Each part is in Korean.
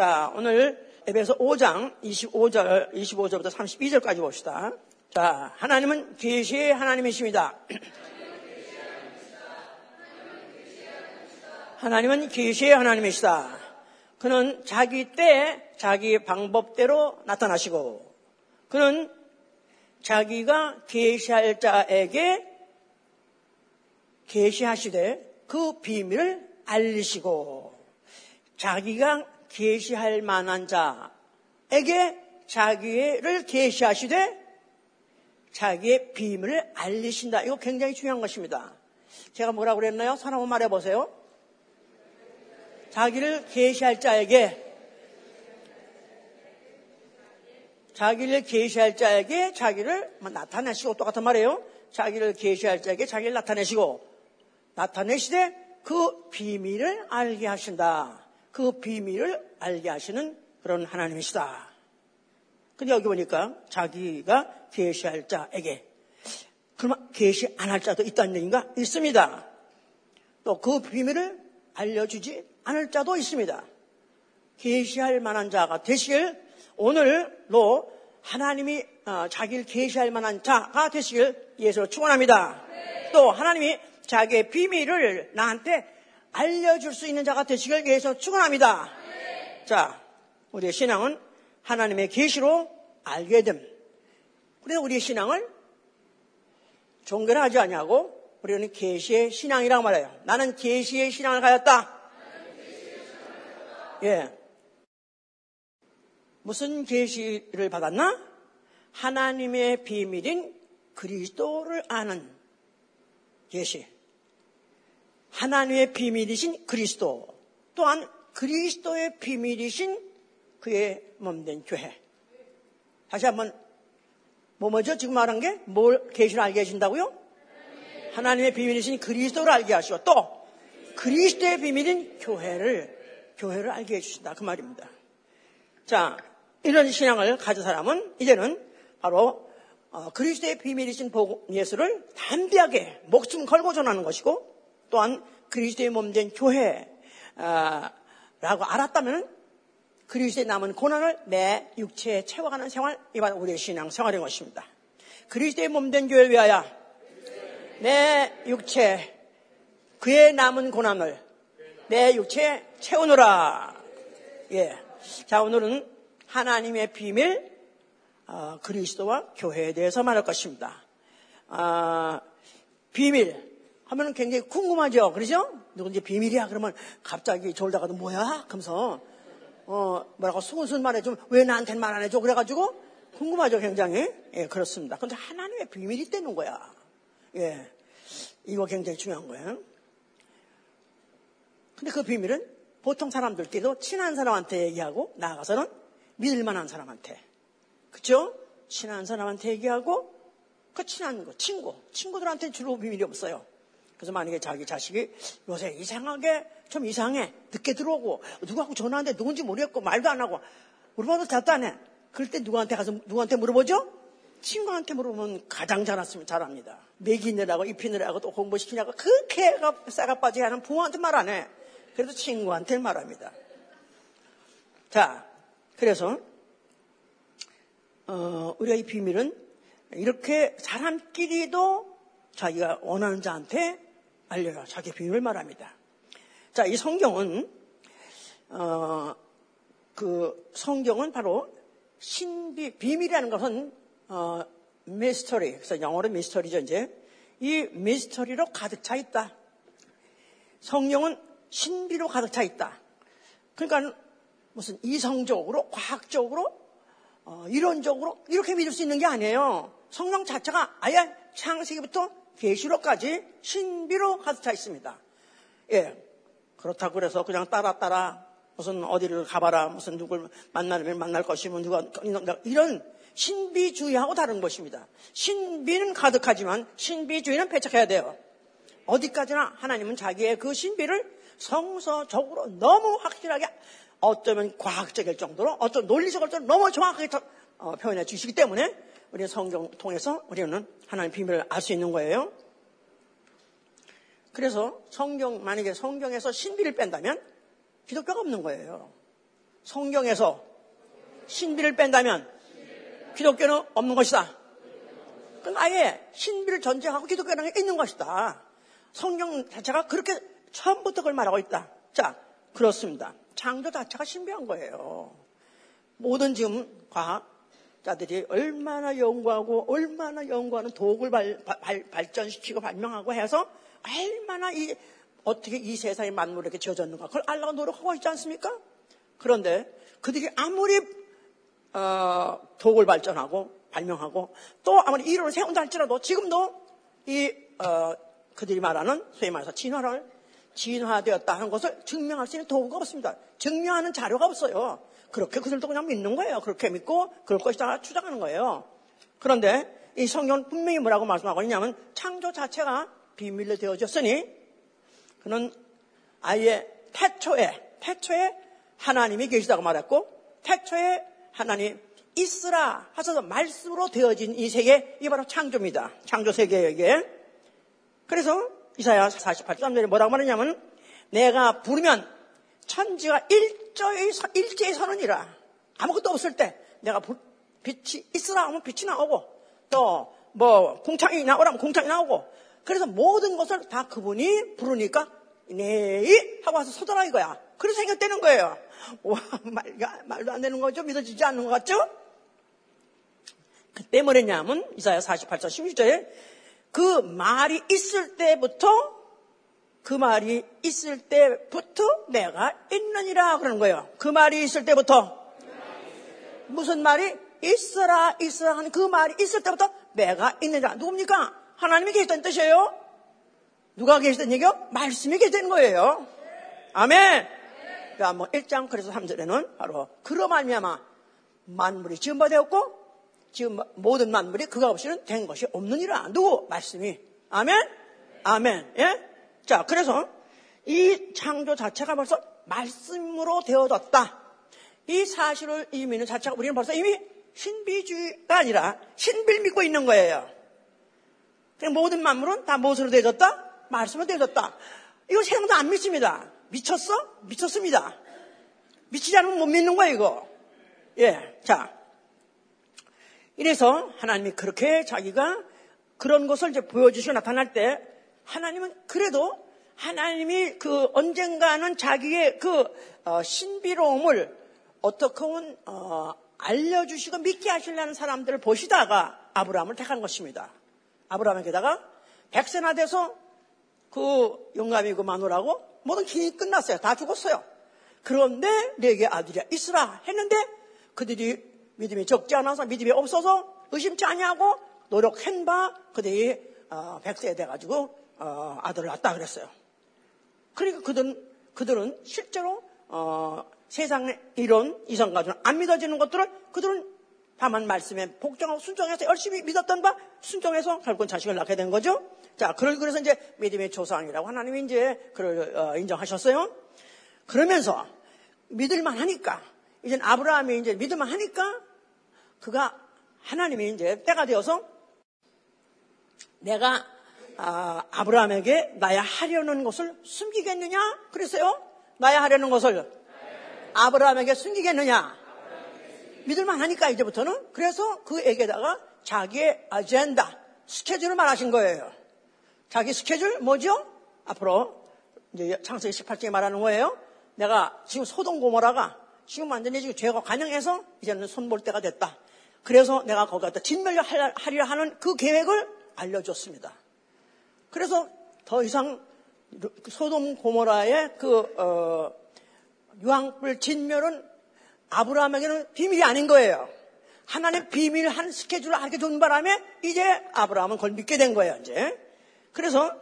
자, 오늘 에베소 5장 25절, 25절부터 32절까지 봅시다. 자, 하나님은 계시의 하나님이십니다. 하나님은 계시의 하나님이시다. 그는 자기 때, 자기 방법대로 나타나시고, 그는 자기가 계시할 자에게 계시하시되 그 비밀을 알리시고, 자기가 계시할 만한 자에게 자기를 계시하시되 자기의 비밀을 알리신다. 이거 굉장히 중요한 것입니다. 제가 뭐라고 그랬나요? 사람 한번 말해 보세요. 자기를 계시할 자에게 자기를 계시할 자에게 자기를 나타내시고 똑같은 말이에요. 자기를 계시할 자에게 자기를 나타내시고 나타내시되 그 비밀을 알게 하신다. 그 비밀을 알게 하시는 그런 하나님이시다. 근데 여기 보니까 자기가 계시할 자에게 그러면 계시 안 할 자도 있다는 얘기인가? 있습니다. 또 그 비밀을 알려주지 않을 자도 있습니다. 계시할 만한 자가 되시길 오늘로 하나님이 어, 자기를 계시할 만한 자가 되시길 예수로 축원합니다. 또 하나님이 자기의 비밀을 나한테 알려줄 수 있는 자가 되시길 위해서 축원합니다. 자, 우리의 신앙은 하나님의 계시로 알게 됨. 그래서 우리의 신앙을 종교를 하지 않냐고 우리는 계시의 신앙이라고 말해요. 나는 계시의 신앙을 가졌다. 예. 무슨 계시를 받았나? 하나님의 비밀인 그리스도를 아는 계시. 하나님의 비밀이신 그리스도. 또한 그리스도의 비밀이신 그의 몸된 교회. 다시 한번 뭐 뭐죠? 지금 말한 게 뭘 계시를 알게 하신다고요? 하나님의 비밀이신 그리스도를 알게 하시고 또 그리스도의 비밀인 교회를 교회를 알게 해주신다 그 말입니다. 자 이런 신앙을 가진 사람은 이제는 바로 어, 그리스도의 비밀이신 예수를 담대하게 목숨 걸고 전하는 것이고 또한 그리스도의 몸된 교회라고 알았다면 그리스도의 남은 고난을 내 육체에 채워가는 생활, 이 바로 우리의 신앙 생활인 것입니다. 그리스도의 몸된 교회를 위하여 내 육체, 그의 남은 고난을 내 육체에 채우노라. 예. 자, 오늘은 하나님의 비밀, 어, 그리스도와 교회에 대해서 말할 것입니다. 어, 비밀. 하면 굉장히 궁금하죠? 그러죠? 누군지 비밀이야? 그러면 갑자기 졸다가도 뭐야? 하면서 어, 뭐라고 수근수근 말해줘. 왜 나한테는 말안 해줘? 그래가지고 궁금하죠, 굉장히. 예, 그렇습니다. 근데 하나님의 비밀이 있다는 거야. 예. 이거 굉장히 중요한 거예요. 근데 그 비밀은 보통 사람들끼리도 친한 사람한테 얘기하고 나가서는 믿을 만한 사람한테. 그쵸? 친한 사람한테 얘기하고 그 친한 거, 친구. 친구들한테 주로 비밀이 없어요. 그래서 만약에 자기 자식이 요새 이상하게 좀 이상해. 늦게 들어오고 누구하고 전화하는데 누군지 모르겠고 말도 안 하고 물어봐도 대답도 안 해. 그럴 때 누구한테 가서 누구한테 물어보죠? 친구한테 물어보면 가장 잘았으면 잘합니다. 먹이느라고 입히느라고 또 공부시키냐고 그렇게 싸가 빠지게 하는 부모한테 말 안 해. 그래도 친구한테 말합니다. 자, 그래서 어, 우리가 이 비밀은 이렇게 사람끼리도 자기가 원하는 자한테 알려라. 자기 비밀을 말합니다. 자, 이 성경은, 어, 그 성경은 바로 신비, 비밀이라는 것은, 어, 미스터리. 그래서 영어로 미스터리죠, 이제. 이 미스터리로 가득 차 있다. 성경은 신비로 가득 차 있다. 그러니까 무슨 이성적으로, 과학적으로, 어, 이론적으로 이렇게 믿을 수 있는 게 아니에요. 성경 자체가 아예 창세기부터 계시록까지 신비로 가득 차 있습니다. 예. 그렇다고 그래서 그냥 따라 따라 무슨 어디를 가봐라 무슨 누굴 만나면 만날 것이면 누가 이런 신비주의하고 다른 것입니다. 신비는 가득하지만 신비주의는 배척해야 돼요. 어디까지나 하나님은 자기의 그 신비를 성서적으로 너무 확실하게 어쩌면 과학적일 정도로 어쩌면 논리적일 정도로 너무 정확하게 어, 표현해 주시기 때문에 우리 성경 통해서 우리는 하나님의 비밀을 알 수 있는 거예요. 그래서 성경, 만약에 성경에서 신비를 뺀다면 기독교가 없는 거예요. 성경에서 신비를 뺀다면 기독교는 없는 것이다. 그럼 아예 신비를 전제하고 기독교라는 게 있는 것이다. 성경 자체가 그렇게 처음부터 그걸 말하고 있다. 자, 그렇습니다. 창조 자체가 신비한 거예요. 모든 지금 과학 자들이 얼마나 연구하고 얼마나 연구하는 도구를 발, 발, 발전시키고 발명하고 해서 얼마나 이 어떻게 이 세상의 만물이 이렇게 지어졌는가 그걸 알라고 노력하고 있지 않습니까? 그런데 그들이 아무리 어, 도구를 발전하고 발명하고 또 아무리 이론을 세운다 할지라도 지금도 이 어, 그들이 말하는 소위 말해서 진화를 진화되었다 하는 것을 증명할 수 있는 도구가 없습니다. 증명하는 자료가 없어요. 그렇게 그들도 그냥 믿는 거예요. 그렇게 믿고 그럴 것이다 추정하는 거예요. 그런데 이 성경은 분명히 뭐라고 말씀하고 있냐면 창조 자체가 비밀로 되어졌으니 그는 아예 태초에 태초에 하나님이 계시다고 말했고 태초에 하나님 있으라 하셔서 말씀으로 되어진 이 세계 이 바로 창조입니다. 창조 세계에게 그래서 이사야 48장 3절에 뭐라고 말하냐면 내가 부르면 천지가 일조의, 일제히 서느니라. 아무것도 없을 때 내가 빛이 있으라 하면 빛이 나오고 또 뭐 공창이 나오라면 공창이 나오고 그래서 모든 것을 다 그분이 부르니까 네 하고 와서 서더라 이거야. 그래서 생겼다는 거예요. 와 말, 말도 안 되는 거죠? 믿어지지 않는 것 같죠? 그때 뭐랬냐면 이사야 48장 16절에 그 말이 있을 때부터 그 말이 있을 때부터 내가 있느니라 그러는 거예요. 그 말이 있을 때부터 무슨 말이 있어라 있어라 하는 그 말이 있을 때부터 내가 있느니라. 누굽니까? 하나님이 계시다는 뜻이에요. 누가 계시다는 얘기요? 말씀이 계시다는 거예요. 아멘. 그러니까 뭐 1장 그래서 3절에는 바로 그로 말미암아 만물이 지음 바 되었고 지금 모든 만물이 그가 없이는 된 것이 없느니라. 누구? 말씀이. 아멘? 아멘. 예? 자, 그래서 이 창조 자체가 벌써 말씀으로 되어졌다. 이 사실을 이미는 자체가 우리는 벌써 이미 신비주의가 아니라 신비를 믿고 있는 거예요. 모든 만물은 다 무엇으로 되어졌다? 말씀으로 되어졌다. 이거 세상도 안 믿습니다. 미쳤어? 미쳤습니다. 미치지 않으면 못 믿는 거예요, 이거. 예. 자. 이래서 하나님이 그렇게 자기가 그런 것을 이제 보여주시고 나타날 때 하나님은 그래도 하나님이 그 언젠가는 자기의 그 어, 신비로움을 어떻게 은 어, 알려주시고 믿게 하시려는 사람들을 보시다가 아브라함을 택한 것입니다. 아브라함에게다가 백세나 돼서 그 영감이고 마누라고 모든 기능이 끝났어요. 다 죽었어요. 그런데 내게 아들이 있으라 했는데 그들이 믿음이 적지 않아서 믿음이 없어서 의심치 아니하고 노력한 바 그들이 어, 백세 돼가지고 어, 아들을 낳았다 그랬어요. 그러니까 그들은, 그들은 실제로 어, 세상의 이런 이성 가족은 안 믿어지는 것들을 그들은 다만 말씀에 복종하고 순종해서 열심히 믿었던 바 순종해서 결국은 자식을 낳게 된 거죠. 자, 그걸 그래서 이제 믿음의 조상이라고 하나님이 이제 그를 어, 인정하셨어요. 그러면서 믿을만 하니까 이제 아브라함이 이제 믿을만 하니까 그가 하나님이 이제 때가 되어서 내가 아, 아브라함에게 나야 하려는 것을 숨기겠느냐? 그랬어요. 나야 하려는 것을 아브라함에게 숨기겠느냐? 믿을만 하니까 이제부터는 그래서 그에게다가 자기의 아젠다, 스케줄을 말하신 거예요. 자기 스케줄 뭐죠? 앞으로 이제 창세기 18장에 말하는 거예요. 내가 지금 소동 고모라가 지금 완전히 지금 죄가 관영해서 이제는 손 볼 때가 됐다. 그래서 내가 거기다 진멸하려 하는 그 계획을 알려줬습니다. 그래서 더 이상 소돔 고모라의 그 어, 유황불 진멸은 아브라함에게는 비밀이 아닌 거예요. 하나님 비밀한 스케줄을 알게 준 바람에 이제 아브라함은 그걸 믿게 된 거예요. 이제 그래서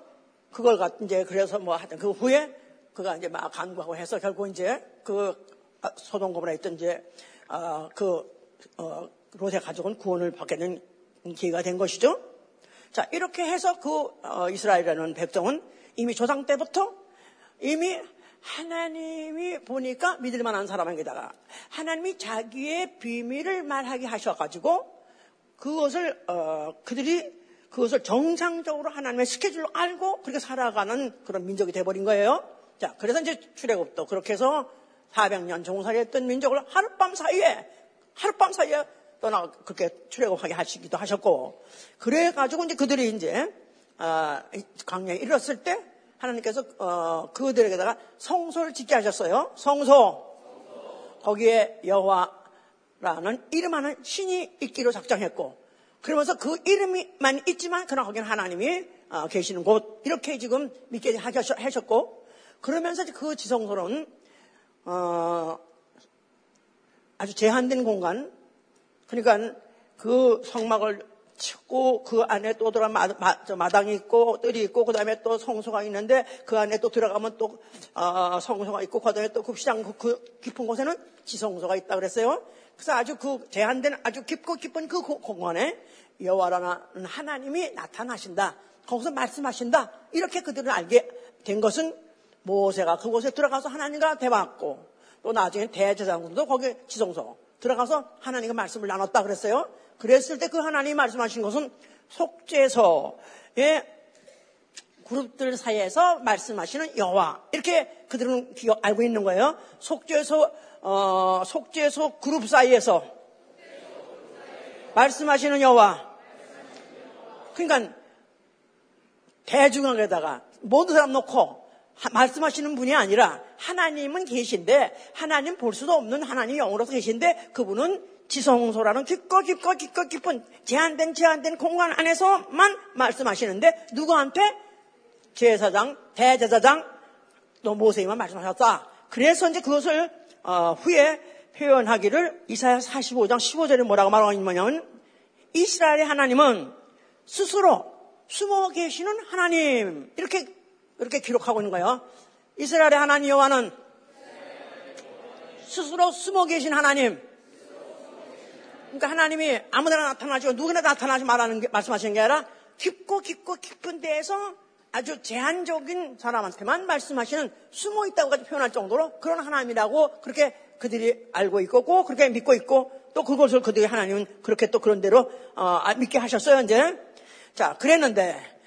그걸 갖 이제 그래서 뭐 하여튼 그 후에 그가 이제 막 간구하고 해서 결국 이제 그 소돔 고모라 있던 이제 어, 그 어, 롯의 가족은 구원을 받게 된 기회가 된 것이죠. 자, 이렇게 해서 그 어, 이스라엘이라는 백성은 이미 조상 때부터 이미 하나님이 보니까 믿을 만한 사람에게다가 하나님이 자기의 비밀을 말하게 하셔가지고 그것을 어, 그들이 그것을 정상적으로 하나님의 스케줄로 알고 그렇게 살아가는 그런 민족이 돼버린 거예요. 자, 그래서 이제 출애굽도 그렇게 해서 400년 종살이했던 민족을 하룻밤 사이에 하룻밤 사이에 떠나 그렇게 출애굽하게 하시기도 하셨고 그래 가지고 이제 그들이 이제 아, 광야에 이르렀을 때 하나님께서 어, 그들에게다가 성소를 짓게 하셨어요. 성소 거기에 여호와라는 이름하는 신이 있기로 작정했고 그러면서 그 이름이만 있지만 그러나 거기는 하나님이 어, 계시는 곳 이렇게 지금 믿게 하셨고 그러면서 그 지성소는 어, 아주 제한된 공간 그러니까 그 성막을 치고 그 안에 또 들어가 마, 마, 마당이 있고 뜰이 있고 그 다음에 또 성소가 있는데 그 안에 또 들어가면 또 어, 성소가 있고 그 다음에 또 그 시장 그, 그 깊은 곳에는 지성소가 있다 그랬어요. 그래서 아주 그 제한된 아주 깊고 깊은 그 공간에 여호와라는 하나님이 나타나신다. 거기서 말씀하신다. 이렇게 그들은 알게 된 것은 모세가 그곳에 들어가서 하나님과 대화했고 또 나중에 대제사장도 거기 지성소 들어가서 하나님과 말씀을 나눴다 그랬어요. 그랬을 때 그 하나님이 말씀하신 것은 속죄소의 그룹들 사이에서 말씀하시는 여호와 이렇게 그들은 기억, 알고 있는 거예요. 속죄소 어, 속죄소 그룹 사이에서 말씀하시는 여호와. 그러니까 대중앙에다가 모든 사람 놓고 말씀하시는 분이 아니라 하나님은 계신데 하나님 볼 수도 없는 하나님 영으로서 계신데 그분은 지성소라는 깊고 깊고 깊고 깊은 제한된 제한된 공간 안에서만 말씀하시는데 누구한테 제사장 대제사장 또 모세에만 말씀하셨다. 그래서 이제 그것을 어, 후에 표현하기를 이사야 45장 15절에 뭐라고 말하냐면 이스라엘의 하나님은 스스로 숨어 계시는 하나님 이렇게 이렇게 기록하고 있는 거예요. 이스라엘의 하나님 여호와는 스스로 숨어 계신 하나님. 그러니까 하나님이 아무데나 나타나시고 누구나 나타나지 말하는 게, 말씀하시는 게 아니라 깊고 깊고 깊은 데에서 아주 제한적인 사람한테만 말씀하시는 숨어 있다고까지 표현할 정도로 그런 하나님이라고 그렇게 그들이 알고 있고 꼭 그렇게 믿고 있고 또 그것을 그들이 하나님은 그렇게 또 그런 대로 어, 아, 믿게 하셨어요 이제 자 그랬는데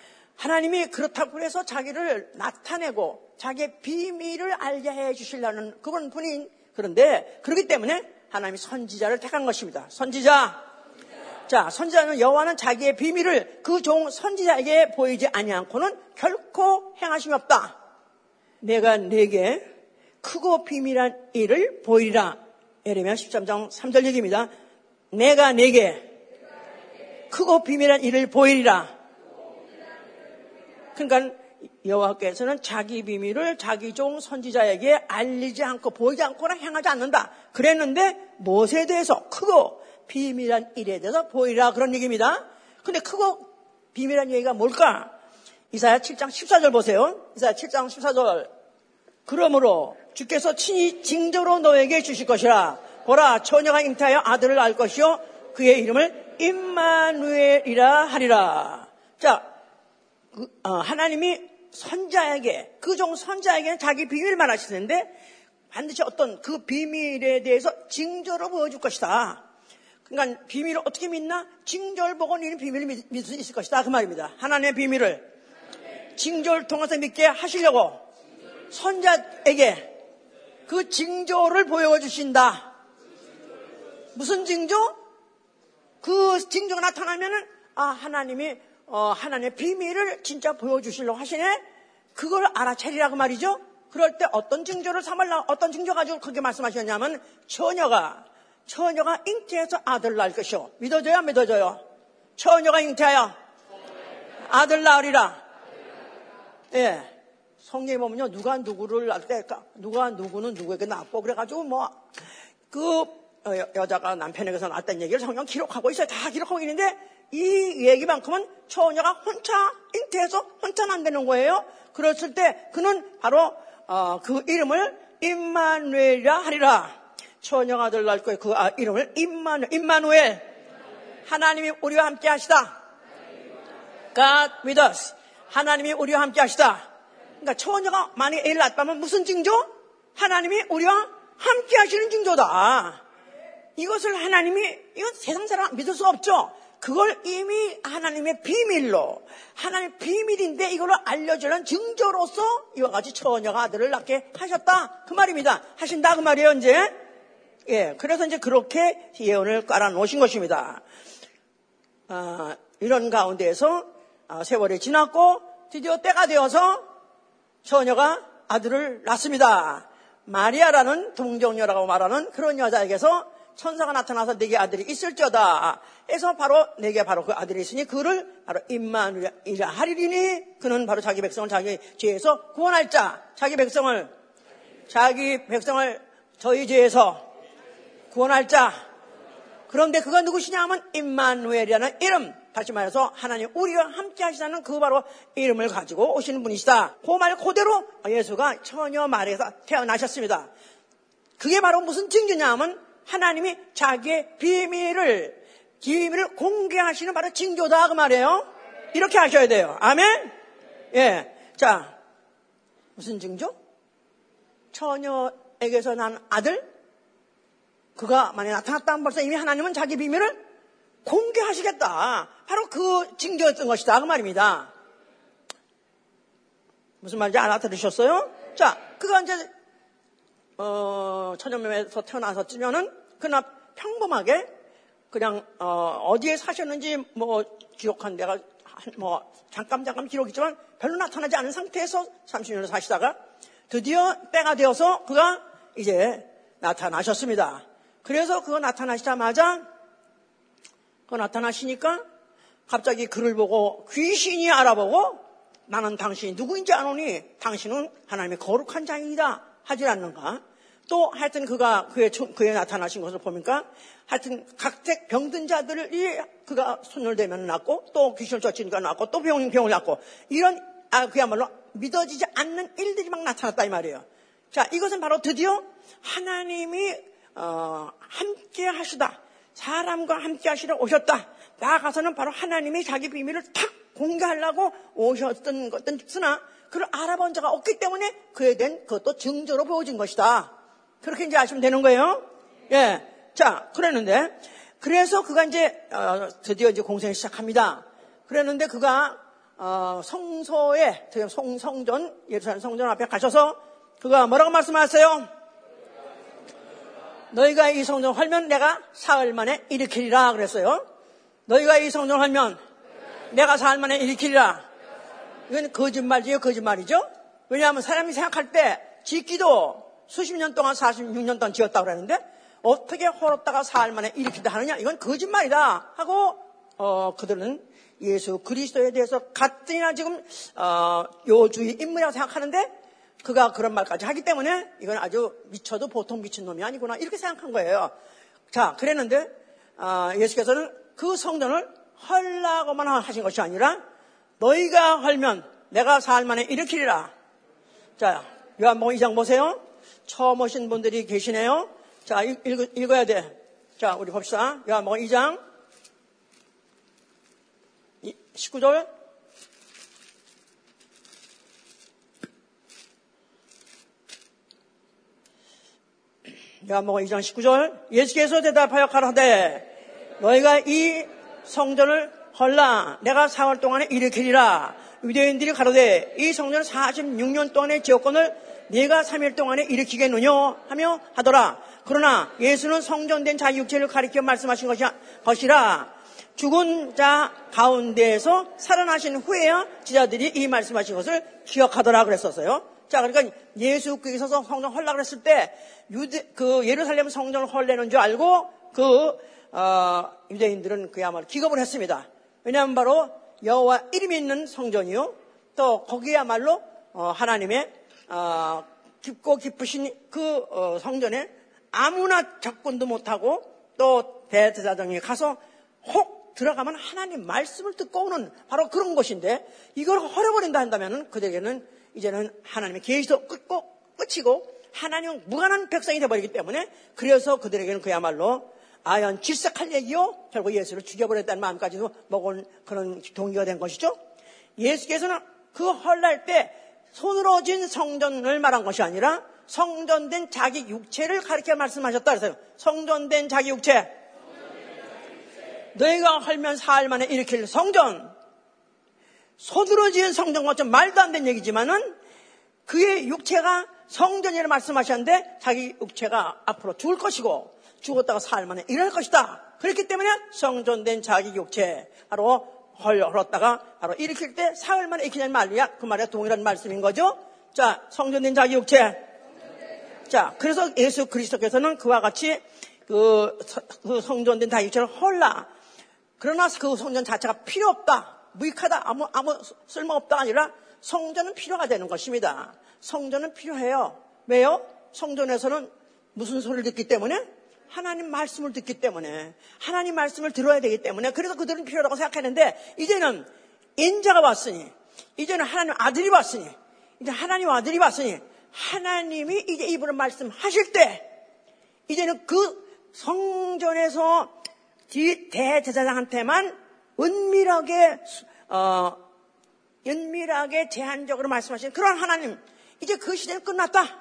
하나님이 그렇다고 해서 자기를 나타내고 자기의 비밀을 알게 해 주시려는 그런 분이 그런데 그렇기 때문에 하나님이 선지자를 택한 것입니다. 선지자. 자, 선지자는 여호와는 자기의 비밀을 그 종 선지자에게 보이지 아니않고는 결코 행하심이 없다. 내가 내게 크고 비밀한 일을 보이리라. 예레미야 13장 3절 얘기입니다. 내가 내게 크고 비밀한 일을 보이리라. 그러니까 여호와께서는 자기 비밀을 자기 종 선지자에게 알리지 않고 보이지 않거나 행하지 않는다. 그랬는데 모세에 대해서 크고 비밀한 일에 대해서 보이라 그런 얘기입니다. 근데 크고 비밀한 얘기가 뭘까? 이사야 7장 14절 보세요. 이사야 7장 14절. 그러므로 주께서 친히 징조로 너에게 주실 것이라. 보라 처녀가 잉태하여 아들을 낳을 것이요 그의 이름을 임마누엘이라 하리라. 자, 하나님이 선자에게 그 종 선자에게는 자기 비밀을 말하시는데 반드시 어떤 그 비밀에 대해서 징조로 보여줄 것이다. 그러니까 비밀을 어떻게 믿나? 징조를 보고 너는 비밀을 믿, 믿을 수 있을 것이다. 그 말입니다. 하나님의 비밀을 징조를 통해서 믿게 하시려고 선자에게 그 징조를 보여주신다. 무슨 징조? 그 징조가 나타나면은 아 하나님이 어, 하나님의 비밀을 진짜 보여주시려고 하시네? 그걸 알아차리라고 말이죠? 그럴 때 어떤 징조를 삼을라, 어떤 징조 가지고 그렇게 말씀하셨냐면, 처녀가, 처녀가 잉태해서 아들 낳을 것이요. 믿어져요? 안 믿어져요? 처녀가 잉태하여 아들 낳으리라. 예. 성경에 보면요, 누가 누구를 낳을 때, 그러니까 누가 누구는 누구에게 낳고, 그래가지고 뭐, 그, 어, 여자가 남편에게서 낳았다는 얘기를 성경 기록하고 있어요. 다 기록하고 있는데, 이 얘기만큼은 처녀가 혼자 잉태해서 혼자 만드는 거예요. 그랬을 때 그는 바로 어, 그 이름을 임마누엘이라 하리라. 처녀가 아들 낳을 거예요. 그 아, 이름을 임마누 임마누엘. 하나님이 우리와 함께 하시다. God with us. 하나님이 우리와 함께 하시다. 그러니까 처녀가 만약에 애를 낳았다면 무슨 징조? 하나님이 우리와 함께 하시는 징조다. 이것을 하나님이, 이건 세상 사람 믿을 수 없죠? 그걸 이미 하나님의 비밀로 하나님의 비밀인데 이걸로 알려주는 증조로서 이와 같이 처녀가 아들을 낳게 하셨다 그 말입니다. 하신다 그 말이에요 이제. 예, 그래서 이제 그렇게 예언을 깔아놓으신 것입니다. 아, 이런 가운데에서 아, 세월이 지났고 드디어 때가 되어서 처녀가 아들을 낳습니다. 마리아라는 동정녀라고 말하는 그런 여자에게서 천사가 나타나서 내게 아들이 있을지어다. 해서 바로 내게 바로 그 아들이 있으니 그를 바로 임마누이라 하리리니 그는 바로 자기 백성을 자기 죄에서 구원할 자, 자기 백성을 자기 백성을 저희 죄에서 구원할 자. 그런데 그가 누구시냐 하면 임마누엘이라는 이름. 다시 말해서 하나님 우리와 함께 하시다는 그 바로 이름을 가지고 오시는 분이시다. 그 말 그대로 예수가 처녀 말에서 태어나셨습니다. 그게 바로 무슨 증거냐 하면 하나님이 자기의 비밀을 비밀을 공개하시는 바로 징조다 그 말이에요. 이렇게 하셔야 돼요. 아멘. 예. 자 무슨 징조? 처녀에게서 난 아들 그가 만약 나타났다 면 벌써 이미 하나님은 자기 비밀을 공개하시겠다. 바로 그 징조였던 것이다. 그 말입니다. 무슨 말인지 알아들으셨어요? 자, 그가 이제, 어, 천연명에서 태어나서 찌면은, 그나 평범하게, 그냥, 어, 디에 사셨는지, 뭐, 기록한 데가, 뭐, 잠깐, 잠깐 기록이지만, 별로 나타나지 않은 상태에서 30년을 사시다가, 드디어 때가 되어서 그가 이제 나타나셨습니다. 그래서 그거 나타나시자마자, 그 나타나시니까 갑자기 그를 보고 귀신이 알아보고 나는 당신이 누구인지 아노니 당신은 하나님의 거룩한 자이다 하지 않는가? 또 하여튼 그가 그의, 그에 나타나신 것을 보니까 하여튼 각색 병든 자들이 그가 손을 대면 낫고 또 귀신을 쫓으니까 낫고 또 병, 병을 낫고 이런 아, 그야말로 믿어지지 않는 일들이 막 나타났다 이 말이에요. 자 이것은 바로 드디어 하나님이 어, 함께 하시다. 사람과 함께 하시러 오셨다. 나아가서는 바로 하나님이 자기 비밀을 탁 공개하려고 오셨던 것은 쓰나 그걸 알아본 자가 없기 때문에 그에 대한 그것도 증거로 보여진 것이다. 그렇게 이제 아시면 되는 거예요. 예. 자, 그랬는데 그래서 그가 이제 어, 드디어 이제 공생을 시작합니다. 그랬는데 그가 어, 성소에 성, 성전 예루살렘 성전 앞에 가셔서 그가 뭐라고 말씀하세요? 너희가 이 성전을 헐면 내가 사흘 만에 일으키리라 그랬어요. 너희가 이 성전을 헐면 내가 사흘 만에 일으키리라. 이건 거짓말이에요, 거짓말이죠. 왜냐하면 사람이 생각할 때 짓기도 수십 년 동안 46년 동안 지었다고 그러는데 어떻게 헐었다가 만에 일으킨다 하느냐? 이건 거짓말이다 하고 어, 그들은 예수 그리스도에 대해서 가뜩이나 지금 어, 요주의 인물이라고 생각하는데 그가 그런 말까지 하기 때문에 이건 아주 미쳐도 보통 미친 놈이 아니구나 이렇게 생각한 거예요. 자, 그랬는데 어, 예수께서는 그 성전을 헐라고만 하신 것이 아니라 너희가 헐면 내가 만에 일으키리라. 자, 요한복음 2장 보세요. 처음 오신 분들이 계시네요. 자, 읽, 읽 어야 돼. 자, 우리 봅시다. 요한복음 2장 19절 요한복음 2장 19절 예수께서 대답하여 가라되 너희가 이 성전을 헐라 내가 4월 동안에 일으키리라 유대인들이 가로되 이 성전을 46년 동안의 지역권을 네가 3일 동안에 일으키겠느냐 하며 하더라 그러나 예수는 성전된 자기 육체를 가리켜 말씀하신 것이라 죽은 자 가운데에서 살아나신 후에야 지자들이 이 말씀하신 것을 기억하더라 그랬었어요 자, 그러니까 예수께서 성전 헐라 그랬을 때 유대 그 예루살렘 성전을 헐내는 줄 알고 그 어, 유대인들은 그야말로 기겁을 했습니다. 왜냐하면 바로 여호와 이름이 있는 성전이요. 또 거기야말로 어, 하나님의 어, 깊고 깊으신 그 어, 성전에 아무나 접근도 못하고 또 대제사장이 가서 혹 들어가면 하나님 말씀을 듣고 오는 바로 그런 것인데 이걸 헐어버린다 한다면 그들에게는 이제는 하나님의 계시도 끝고 끝이고 하나님 무관한 백성이 되어버리기 때문에 그래서 그들에게는 그야말로 아연 질색할 얘기요 결국 예수를 죽여버렸다는 마음까지도 먹은 그런 동기가 된 것이죠. 예수께서는 그 헐날 때 손으로 진 성전을 말한 것이 아니라 성전된 자기 육체를 가리켜 말씀하셨다 그래서 성전된 자기 육체 너희가 헐면 사흘 만에 일으킬 성전. 소들어 지은 성전과 좀 말도 안 되는 얘기지만은 그의 육체가 성전이라 말씀하셨는데 자기 육체가 앞으로 죽을 것이고 죽었다가 사흘 만에 일어날 것이다. 그렇기 때문에 성전된 자기 육체 바로 헐, 헐었다가 바로 일으킬 때 사흘 만에 일으키는 말이야. 그 말에 동일한 말씀인 거죠. 자, 성전된 자기 육체. 자, 그래서 예수 그리스도께서는 그와 같이 그, 그 성전된 자기 육체를 헐라. 그러나 그 성전 자체가 필요 없다. 무익하다. 아무, 아무 쓸모없다 아니라 성전은 필요가 되는 것입니다. 성전은 필요해요. 왜요? 성전에서는 무슨 소리를 듣기 때문에? 하나님 말씀을 듣기 때문에 하나님 말씀을 들어야 되기 때문에 그래서 그들은 필요하다고 생각하는데 이제는 인자가 왔으니 이제는 하나님 아들이 왔으니 이제 하나님 아들이 왔으니 하나님이 이제 이분을 말씀하실 때 이제는 그 성전에서 대제사장한테만 은밀하게 어, 은밀하게 제한적으로 말씀하신 그런 하나님 이제 그 시대는 끝났다.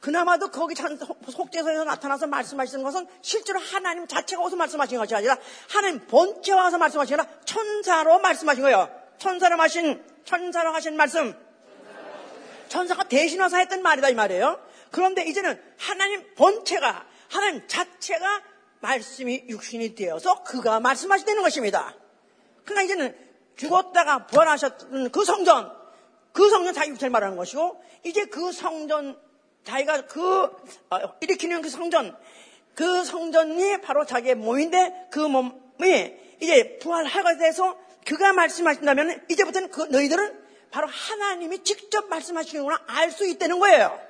그나마도 거기 속죄서에서 나타나서 말씀하시는 것은 실제로 하나님 자체가 와서 말씀하신 것이 아니라 하나님 본체 와서 말씀하신 게 아니라 천사로 말씀하신 거예요. 천사로 하신 천사로 하신 말씀. 천사가 대신 와서 했던 말이다 이 말이에요. 그런데 이제는 하나님 본체가 하나님 자체가 말씀이 육신이 되어서 그가 말씀하시는 것입니다. 그러니까 이제는 죽었다가 부활하셨던 그 성전, 그 성전 자기 육체를 말하는 것이고 이제 그 성전 자기가 그 어, 일으키는 그 성전, 그 성전이 바로 자기의 몸인데 그 몸이 이제 부활하게 돼서 그가 말씀하신다면 이제부터는 그 너희들은 바로 하나님이 직접 말씀하시는구나 알 수 있다는 거예요.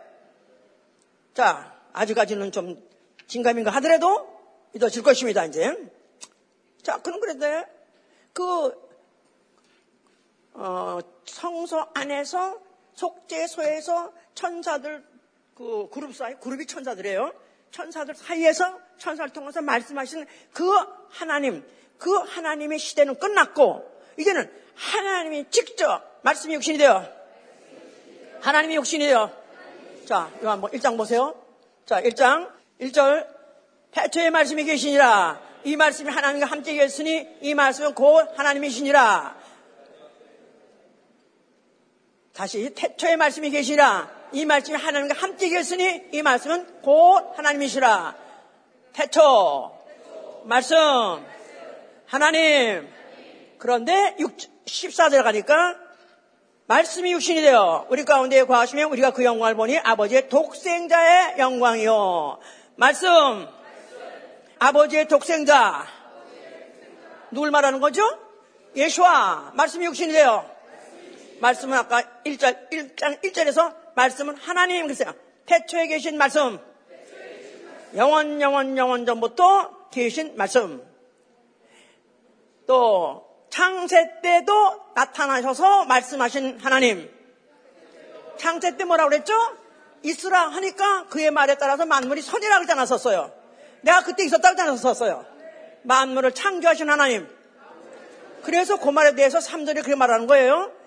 자, 아직까지는 좀 진감인가 하더라도 믿어질 것입니다, 이제. 자, 그럼 그런데 그, 어, 성소 안에서 속죄소에서 천사들 그 그룹 사이, 그룹이 천사들이에요. 천사들 사이에서 천사를 통해서 말씀하시는 그 하나님, 그 하나님의 시대는 끝났고, 이제는 하나님이 직접 말씀이 육신이 되어, 하나님이 육신이 되어, 자, 한번 1장 보세요. 자, 1장, 1절, 태초의 말씀이 계시니라. 이 말씀이 하나님과 함께 계셨으니 이 말씀은 곧 하나님이시니라. 다시 태초의 말씀이 계시니라. 이 말씀이 하나님과 함께 계셨으니 이 말씀은 곧 하나님이시라. 태초, 말씀, 하나님. 그런데 14절 가니까 말씀이 육신이 되어 우리 가운데 과하시면 우리가 그 영광을 보니 아버지의 독생자의 영광이요. 말씀, 아버지의 독생자. 누굴 말하는 거죠? 예수와 말씀이 육신이 되어. 말씀은 아까 1절, 1장 1절에서 말씀은 하나님 그랬어요. 태초에 계신 말씀. 영원, 영원, 영원 전부터 계신 말씀. 또, 창세 때도 나타나셔서 말씀하신 하나님. 창세 때 뭐라고 그랬죠? 있으라 하니까 그의 말에 따라서 만물이 선이라고 그러지 않았었어요. 내가 그때 있었다고 그러지 않았었어요. 만물을 창조하신 하나님. 그래서 그 말에 대해서 3절이 그렇게 말하는 거예요.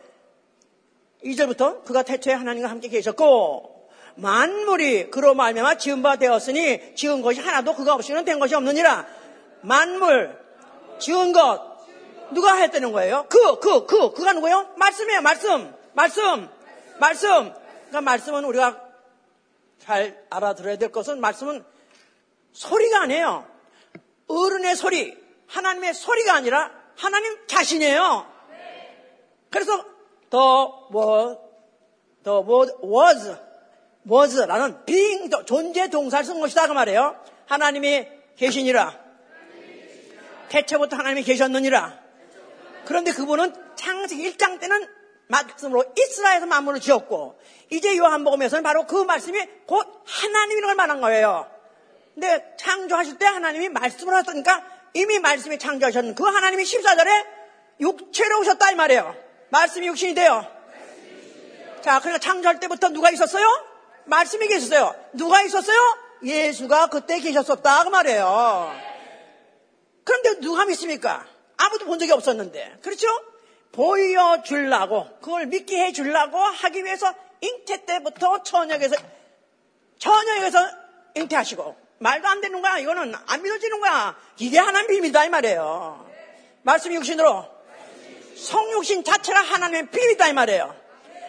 2절부터 그가 태초에 하나님과 함께 계셨고 만물이 그로 말미암아 지은 바 되었으니 지은 것이 하나도 그가 없이는 된 것이 없느니라. 만물 지은 것 누가 했다는 거예요? 그, 그, 그, 그가 누구예요? 말씀이에요, 말씀. 말씀. 말씀. 그러니까 말씀은 우리가 잘 알아들어야 될 것은 말씀은 소리가 아니에요. 어른의 소리, 하나님의 소리가 아니라 하나님 자신이에요. 그래서 더 뭐, 더 was, was라는 being, 존재 동사를 쓴 것이다 그 말이에요. 하나님이 계시니라. 태초부터 하나님이 계셨느니라. 그런데 그분은 창세기 1장 때는 말씀으로 이스라엘에서 만물을 지었고 이제 요한복음에서는 바로 그 말씀이 곧 하나님이라는 걸 말한 거예요. 근데 창조하실 때 하나님이 말씀을 하셨으니까 이미 말씀이 창조하셨는 그 하나님이 14절에 육체로 오셨다 이 말이에요. 말씀이 육신이 돼요. 자, 그러니까 창조할 때부터 누가 있었어요? 말씀이 계셨어요. 누가 있었어요? 예수가 그때 계셨었다 그 말이에요. 그런데 누가 믿습니까? 아무도 본 적이 없었는데. 그렇죠? 보여주려고, 그걸 믿게 해주려고 하기 위해서 잉태 때부터 처녀에서, 처녀에서 잉태하시고, 말도 안 되는 거야. 이거는 안 믿어지는 거야. 이게 하나님 비밀이다, 이 말이에요. 말씀 육신으로. 성육신 자체가 하나님의 비밀이다 이 말이에요.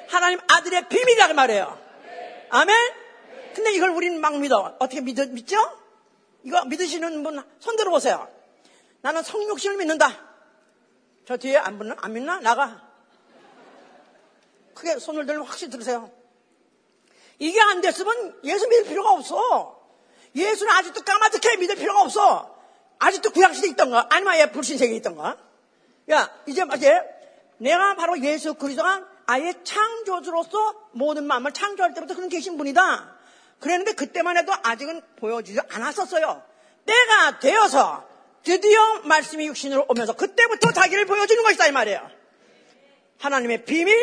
하나님 아들의 비밀이다 이 말이에요. 아멘? 근데 이걸 우리는 막 믿어. 어떻게 믿, 믿죠? 이거 믿으시는 분 손 들어보세요. 나는 성육신을 믿는다. 저 뒤에 안 믿나? 안 믿나? 나가. 크게 손을 들고 확실히 들으세요. 이게 안 됐으면 예수 믿을 필요가 없어. 예수는 아직도 까마득해 믿을 필요가 없어. 아직도 구약시대에 있던가? 아니면 얘 불신세계에 있던가? 야, 이제 이제 내가 바로 예수 그리스도가 아예 창조주로서 모든 마음을 창조할 때부터 그런 계신 분이다. 그랬는데 그때만 해도 아직은 보여주지 않았었어요. 때가 되어서 드디어 말씀이 육신으로 오면서 그때부터 자기를 보여주는 것이다 이 말이에요. 하나님의 비밀,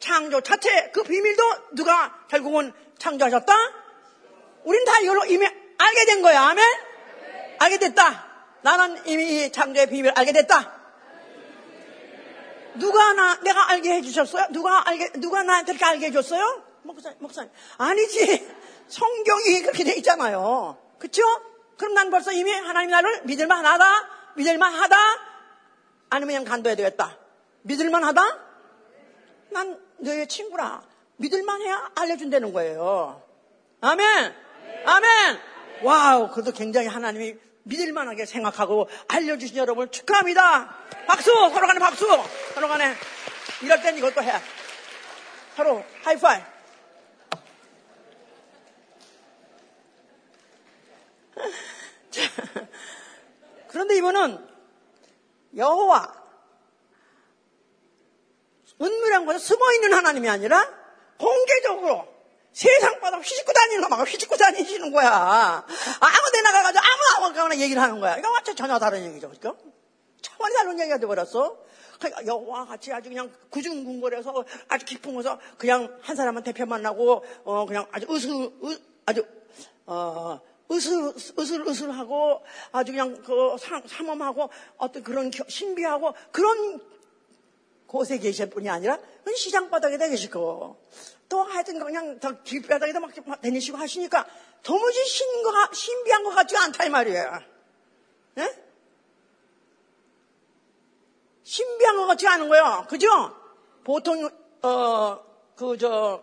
창조 자체 그 비밀도 누가 결국은 창조하셨다? 우린 다 이걸로 이미 알게 된 거야. 아멘? 알게 됐다. 나는 이미 이 창조의 비밀을 알게 됐다. 누가 나, 내가 알게 해주셨어요? 누가 알게, 누가 나한테 이렇게 알게 해줬어요? 목사님, 목사님. 아니지. 성경이 그렇게 돼 있잖아요. 그쵸? 그럼 난 벌써 이미 하나님 나를 믿을만 하다? 믿을만 하다? 아니면 그냥 간도해야 되겠다. 믿을만 하다? 난 너의 친구라. 믿을만 해야 알려준다는 거예요. 아멘! 아멘! Wow, 그래도 굉장히 하나님이 믿을 만하게 생각하고 알려주신 여러분을 축하합니다. 박수! 서로 간에 박수! 서로 간에 이럴 땐 이것도 해. 서로 high five. 자, 그런데 이번은 여호와 은밀한 곳에 숨어 있는 하나님이 아니라 공개적으로 세상 바닥 휘짓고 다니는 거 막 휘짓고 다니시는 거야. 아무 데나 가가지고 아무 아무거나 얘기를 하는 거야. 이거 완전 전혀 다른 얘기죠. 그죠? 차원이 다른 얘기가 돼버렸어. 그러니까 여호와 같이 아주 그냥 구중궁궐에서 아주 깊은 곳에서 그냥 한 사람만 대표 만나고 어 그냥 아주 으슬 으, 아주 어 으슬 으슬 으슬하고 아주 그냥 그 삼엄하고 어떤 그런 신비하고 그런 곳에 계실 분이 아니라 시장 바닥에다 계시고 또 하여튼 그냥 더 길바닥에다 막 다니시고 하시니까 도무지 신과 신비한 것 같지가 않다 이 말이에요. 네? 신비한 것 같지 않은 거예요. 그죠? 보통 어 그 저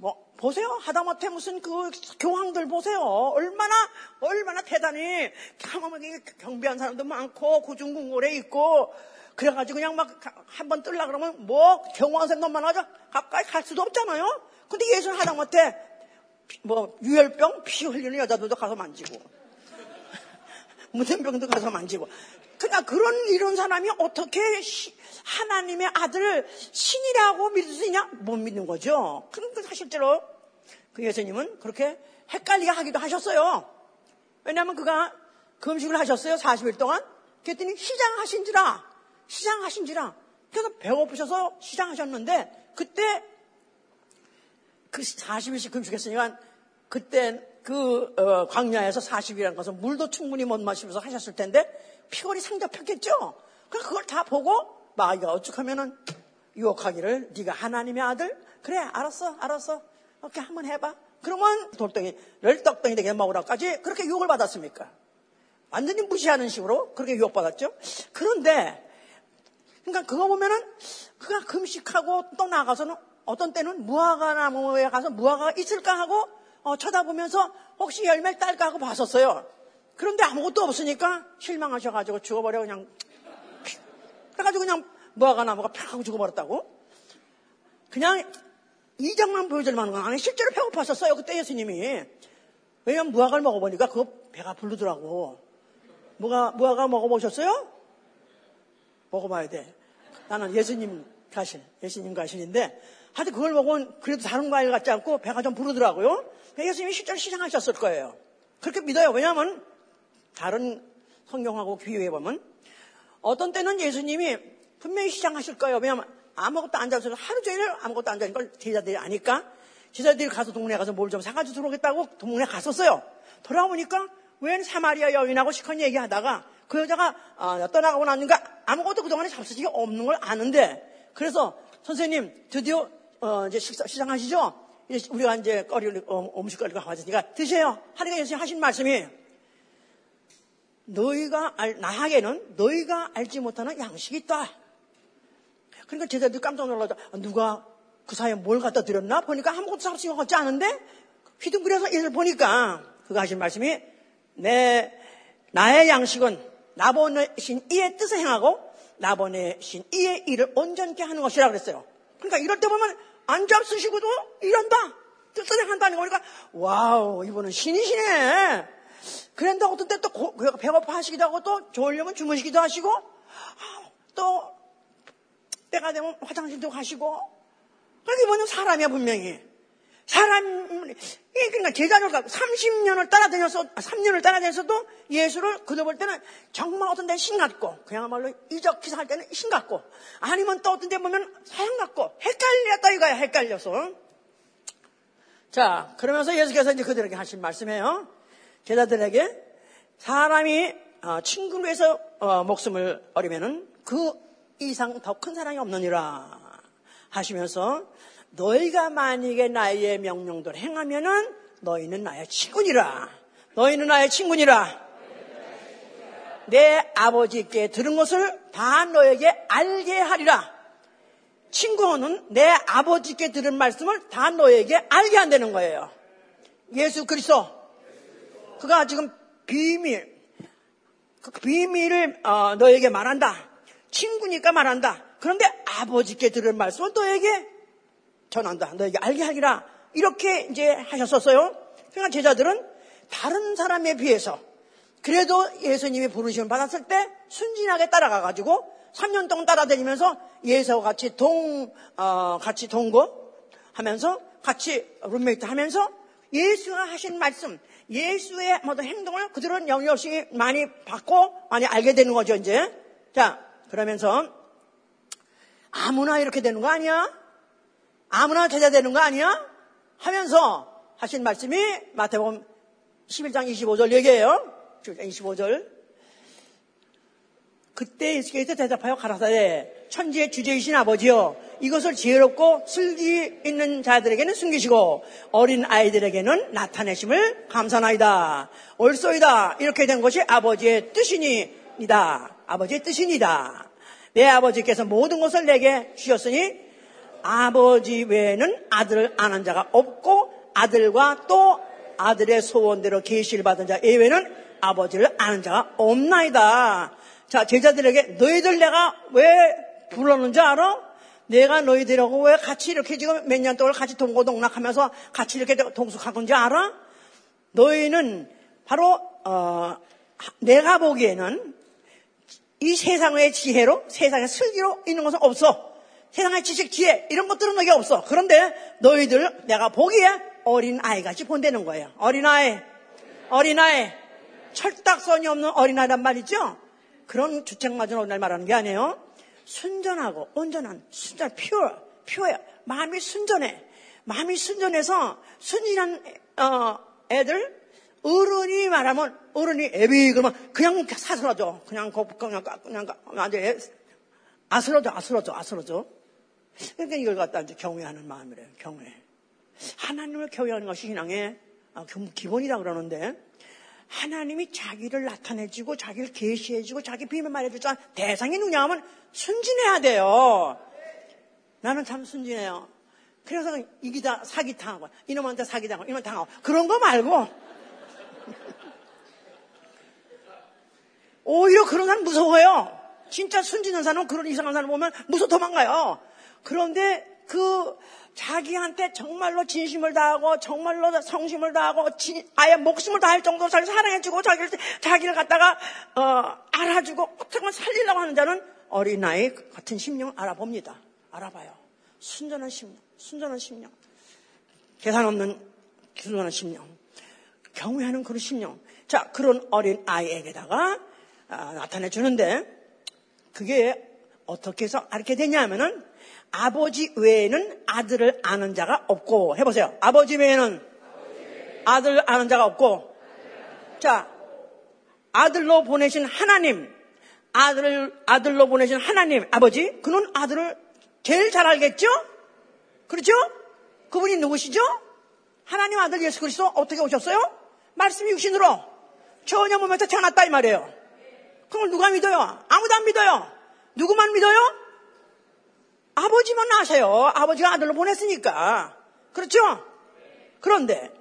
뭐 보세요. 하다못해 무슨 그 교황들 보세요. 얼마나 얼마나 대단히 경험하게 경비한 사람도 많고 고중궁궐에 있고 그래가지고 그냥 막 한 번 뜰라 그러면 뭐 경호원생 놈만 하자 가까이 갈 수도 없잖아요. 근데 예수는 하다못해 뭐 유혈병 피 흘리는 여자들도 가서 만지고 무생병도 가서 만지고 그냥 그런 이런 사람이 어떻게 하나님의 아들을 신이라고 믿을 수 있냐? 못 믿는 거죠. 그런데 사실대로 그 예수님은 그렇게 헷갈리게 하기도 하셨어요. 왜냐하면 그가 금식을 하셨어요. 40일 동안. 그랬더니 시장하신지라 시장하신지라 그래서 배고프셔서 시장하셨는데 그때 그 40일씩 금식했으니까 그때 그 어, 광야에서 40일이라는 것은 물도 충분히 못 마시면서 하셨을 텐데 피골이 상접했겠죠. 그래서 그걸 다 보고 마귀가 어떡하면은 유혹하기를 네가 하나님의 아들 그래 알았어 알았어 이렇게 한번 해봐. 그러면 돌덩이를 떡덩이 되게 먹으라까지 그렇게 유혹을 받았습니까? 완전히 무시하는 식으로 그렇게 유혹받았죠. 그런데 그러니까 그거 보면은 그가 금식하고 또 나가서는 어떤 때는 무화과 나무에 가서 무화과가 있을까 하고 어, 쳐다보면서 혹시 열매를 딸까 하고 봤었어요. 그런데 아무것도 없으니까 실망하셔가지고 죽어버려 그냥 그래가지고 그냥 무화과 나무가 팍 하고 죽어버렸다고. 그냥 이장만 보여줄 만한 건 아니 실제로 배고팠었어요 그때 예수님이. 왜냐면 무화과를 먹어보니까 그거 배가 부르더라고. 무화, 무화과 먹어보셨어요? 먹어봐야 돼. 나는 예수님 가신, 예수님 가신인데, 하여튼 그걸 먹으면 그래도 다른 과일 같지 않고 배가 좀 부르더라고요. 예수님이 실제로 시장하셨을 거예요. 그렇게 믿어요. 왜냐하면 다른 성경하고 비교해 보면 어떤 때는 예수님이 분명히 시장하실 거예요. 왜냐하면 아무것도 안 잡아서 하루 종일 아무것도 안걸 제자들이 아니까 제자들이 가서 동네에 가서 뭘 좀 사가지고 들어오겠다고 동네에 갔었어요. 돌아오니까 웬 사마리아 여인하고 시커니 얘기하다가 그 여자가 아, 떠나가고 나니까 아무것도 그동안에 잡수식이 없는 걸 아는데 그래서 선생님 드디어 어, 이제 식사, 시장하시죠? 이제 우리가 이제 거리를 어, 음식 거리가 가졌으니까 드세요. 하니까 예수님 하신 말씀이 너희가 알, 나에게는 너희가 알지 못하는 양식이 있다. 그러니까 제자들이 깜짝 놀라서 누가 그 사이에 뭘 갖다 드렸나? 보니까 아무것도 것 같지 않은데 휘둥그려서 예를 보니까 그가 하신 말씀이 내 나의 양식은 나보내신 이의 뜻을 행하고 나보내신 이의 일을 온전케 하는 것이라 그랬어요. 그러니까 이럴 때 보면 안 잡수시고도 이런다. 뜻을 행한다는 거니까 Wow 이분은 신이시네. 그런데 어떤 때 또 배고파 하시기도 하고 또 졸려면 주무시기도 하시고 또 때가 되면 화장실도 가시고 그러니까 이분은 사람이야 분명히. 사람, 그러니까 제자를 30년을 따라다녀서, 3년을 따라다녀서도 예수를 그도 볼 때는 정말 어떤 데 신같고, 그야말로 이적 기사할 때는 신같고, 아니면 또 어떤 데 보면 사람 같고, 헷갈렸다 이거야, 헷갈려서. 자, 그러면서 예수께서 이제 그들에게 하신 말씀이에요. 제자들에게 사람이 어, 친구를 위해서 어, 목숨을 어리면은 그 이상 더 큰 사랑이 없느니라 하시면서 너희가 만약에 나의 명령대로 행하면은 너희는 나의 친구니라. 너희는 나의 친구니라. 내 아버지께 들은 것을 다 너에게 알게 하리라. 친구는 내 아버지께 들은 말씀을 다 너에게 알게 한다는 거예요. 예수 그리스도. 그가 지금 비밀, 그 비밀을 어, 너에게 말한다. 친구니까 말한다. 그런데 아버지께 들은 말씀은 너에게 전한다. 너에게 알게 하리라. 이렇게 이제 하셨었어요. 그러니까 제자들은 다른 사람에 비해서 그래도 예수님이 부르심을 받았을 때 순진하게 따라가가지고 3년 동안 따라다니면서 예수와 같이 동, 어, 같이 동거 하면서 같이 룸메이트 하면서 예수가 하신 말씀, 예수의 모든 행동을 그들은 영역시 많이 받고 많이 알게 되는 거죠, 이제. 자, 그러면서 아무나 이렇게 되는 거 아니야? 아무나 제자 되는 거 아니야? 하면서 하신 말씀이 마태복음 11장 25절 얘기해요. 25절. 그때 예수께서 대답하여 가라사대 천지의 주제이신 아버지여 이것을 지혜롭고 슬기 있는 자들에게는 숨기시고 어린 아이들에게는 나타내심을 감사나이다. 옳소이다. 이렇게 된 것이 아버지의 뜻이니이다. 아버지의 뜻이니다. 내 아버지께서 모든 것을 내게 주셨으니 아버지 외에는 아들을 아는 자가 없고 아들과 또 아들의 소원대로 계시를 받은 자 예외는 아버지를 아는 자가 없나이다. 자, 제자들에게 너희들 내가 왜 불렀는지 알아? 내가 너희들하고 왜 같이 이렇게 지금 몇 년 동안 같이 동고동락하면서 같이 이렇게 동숙한 건지 알아? 너희는 바로 어, 내가 보기에는 이 세상의 지혜로 세상의 슬기로 있는 것은 없어. 세상의 지식, 지혜 이런 것들은 너게 없어. 그런데 너희들 내가 보기에 어린 아이같이 본다는 거예요. 어린아이, 어린아이, 철딱선이 없는 어린아이란 말이죠. 그런 주책맞은 어린아이 말하는 게 아니에요. 순전하고 온전한, 순전, 퓨어, 퓨어, 마음이 순전해. 마음이 순전해서 순진한 어, 애들 어른이 말하면 어른이 애비 그러면 그냥 사스러져. 그냥 그냥 그냥 완전 아스러져 아스러져 아스러져. 그러니까 이걸 갖다 이제 경외하는 마음이래요. 경외. 하나님을 경외하는 것이 신앙의 아, 기본이라 그러는데 하나님이 자기를 나타내주고 자기를 계시해주고 자기 비밀 말해주자 대상이 누냐 하면 순진해야 돼요. 나는 참 순진해요. 그래서 이기다 사기 당하고 이놈한테 사기 당하고 이놈 당하고 그런 거 말고 오히려 그런 사람 무서워요. 진짜 순진한 사람은 그런 이상한 사람 보면 무서워 도망가요. 그런데 그 자기한테 정말로 진심을 다하고 정말로 성심을 다하고 진, 아예 목숨을 다할 정도로 자기를 사랑해주고 자기를 자기를 갖다가 어, 알아주고 정말 살리려고 하는 자는 어린 아이 같은 심령 알아봅니다. 알아봐요. 순전한 심령, 순전한 심령, 계산 없는 순전한 심령, 경외하는 그런 심령. 자 그런 어린 아이에게다가 아, 나타내 주는데 그게 어떻게 해서 알게 되냐면은 아버지 외에는 아들을 아는 자가 없고 해보세요. 아버지 외에는 아들 아는 자가 없고 자 아들로 보내신 하나님 아들을 아들로 보내신 하나님 아버지 그는 아들을 제일 잘 알겠죠? 그렇죠? 그분이 누구시죠? 하나님 아들 예수 그리스도 어떻게 오셨어요? 말씀이 육신으로 전혀 몸에서 태어났다 이 말이에요. 그걸 누가 믿어요? 아무도 안 믿어요. 누구만 믿어요? 아버지만 아세요. 아버지가 아들로 보냈으니까. 그렇죠? 그런데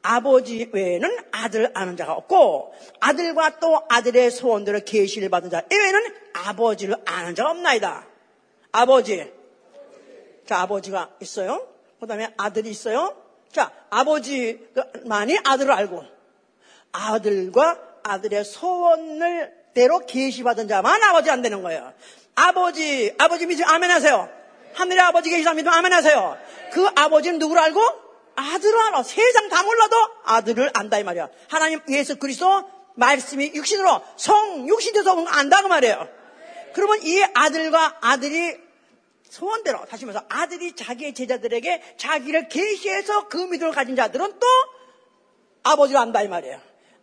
아버지 외에는 아들 아는 자가 없고 아들과 또 아들의 소원들을 계시를 받은 자 외에는 아버지를 아는 자가 없나이다. 아버지. 자, 아버지가 있어요. 그 다음에 아들이 있어요. 자, 아버지만이 아들을 알고 아들과 아들의 소원을 대로 계시받은 자만 아버지 안 되는 거예요. 아버지, 아버지 믿으면 아멘 하세요. 하늘의 아버지 계시다 믿으면 아멘 하세요. 그 아버지는 누구를 알고? 아들을 알아. 세상 다 몰라도 아들을 안다 이 말이야. 하나님 예수 그리스도 말씀이 육신으로 성 육신 돼서 안다 그 말이에요. 그러면 이 아들과 아들이 소원대로 다시 말해서 아들이 자기의 제자들에게 자기를 계시해서 그 믿음을 가진 자들은 또 아버지를 안다 이 말이에요.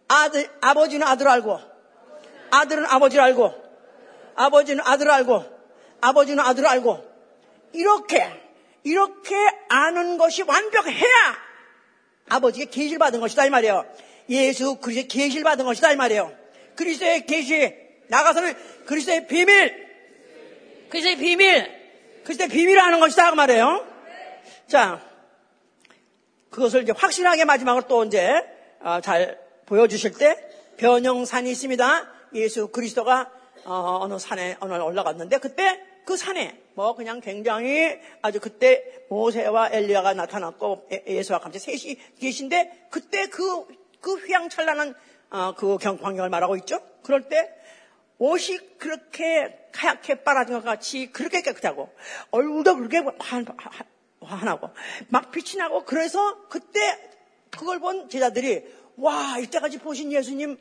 아들 아버지는 아들을 알고 아들은 아버지를 알고 아버지는 아들을 알고 아버지는 아들을 알고 이렇게 이렇게 아는 것이 완벽해야 아버지의 계시를 받은 것이다 이 말이에요. 예수 그리스도의 계시를 받은 것이다 이 말이에요. 그리스도의 계시 나가서는 그리스도의 비밀 그리스도의 비밀 그리스도의 비밀을 아는 것이다 그 말이에요. 자 그것을 이제 확실하게 마지막으로 또 이제 어, 잘 보여주실 때 변형산이 있습니다. 예수 그리스도가 어, 느 산에 어느 날 올라갔는데 그때 그 산에 뭐 그냥 굉장히 아주 그때 모세와 엘리야가 나타났고 예수와 같이 셋이 계신데 그때 그, 그 휘황찬란한 어, 그 광경을 말하고 있죠. 그럴 때 옷이 그렇게 하얗게 빨아진 것 같이 그렇게 깨끗하고 얼굴도 그렇게 환하고 막 빛이 나고 그래서 그때 그걸 본 제자들이 와 이때까지 보신 예수님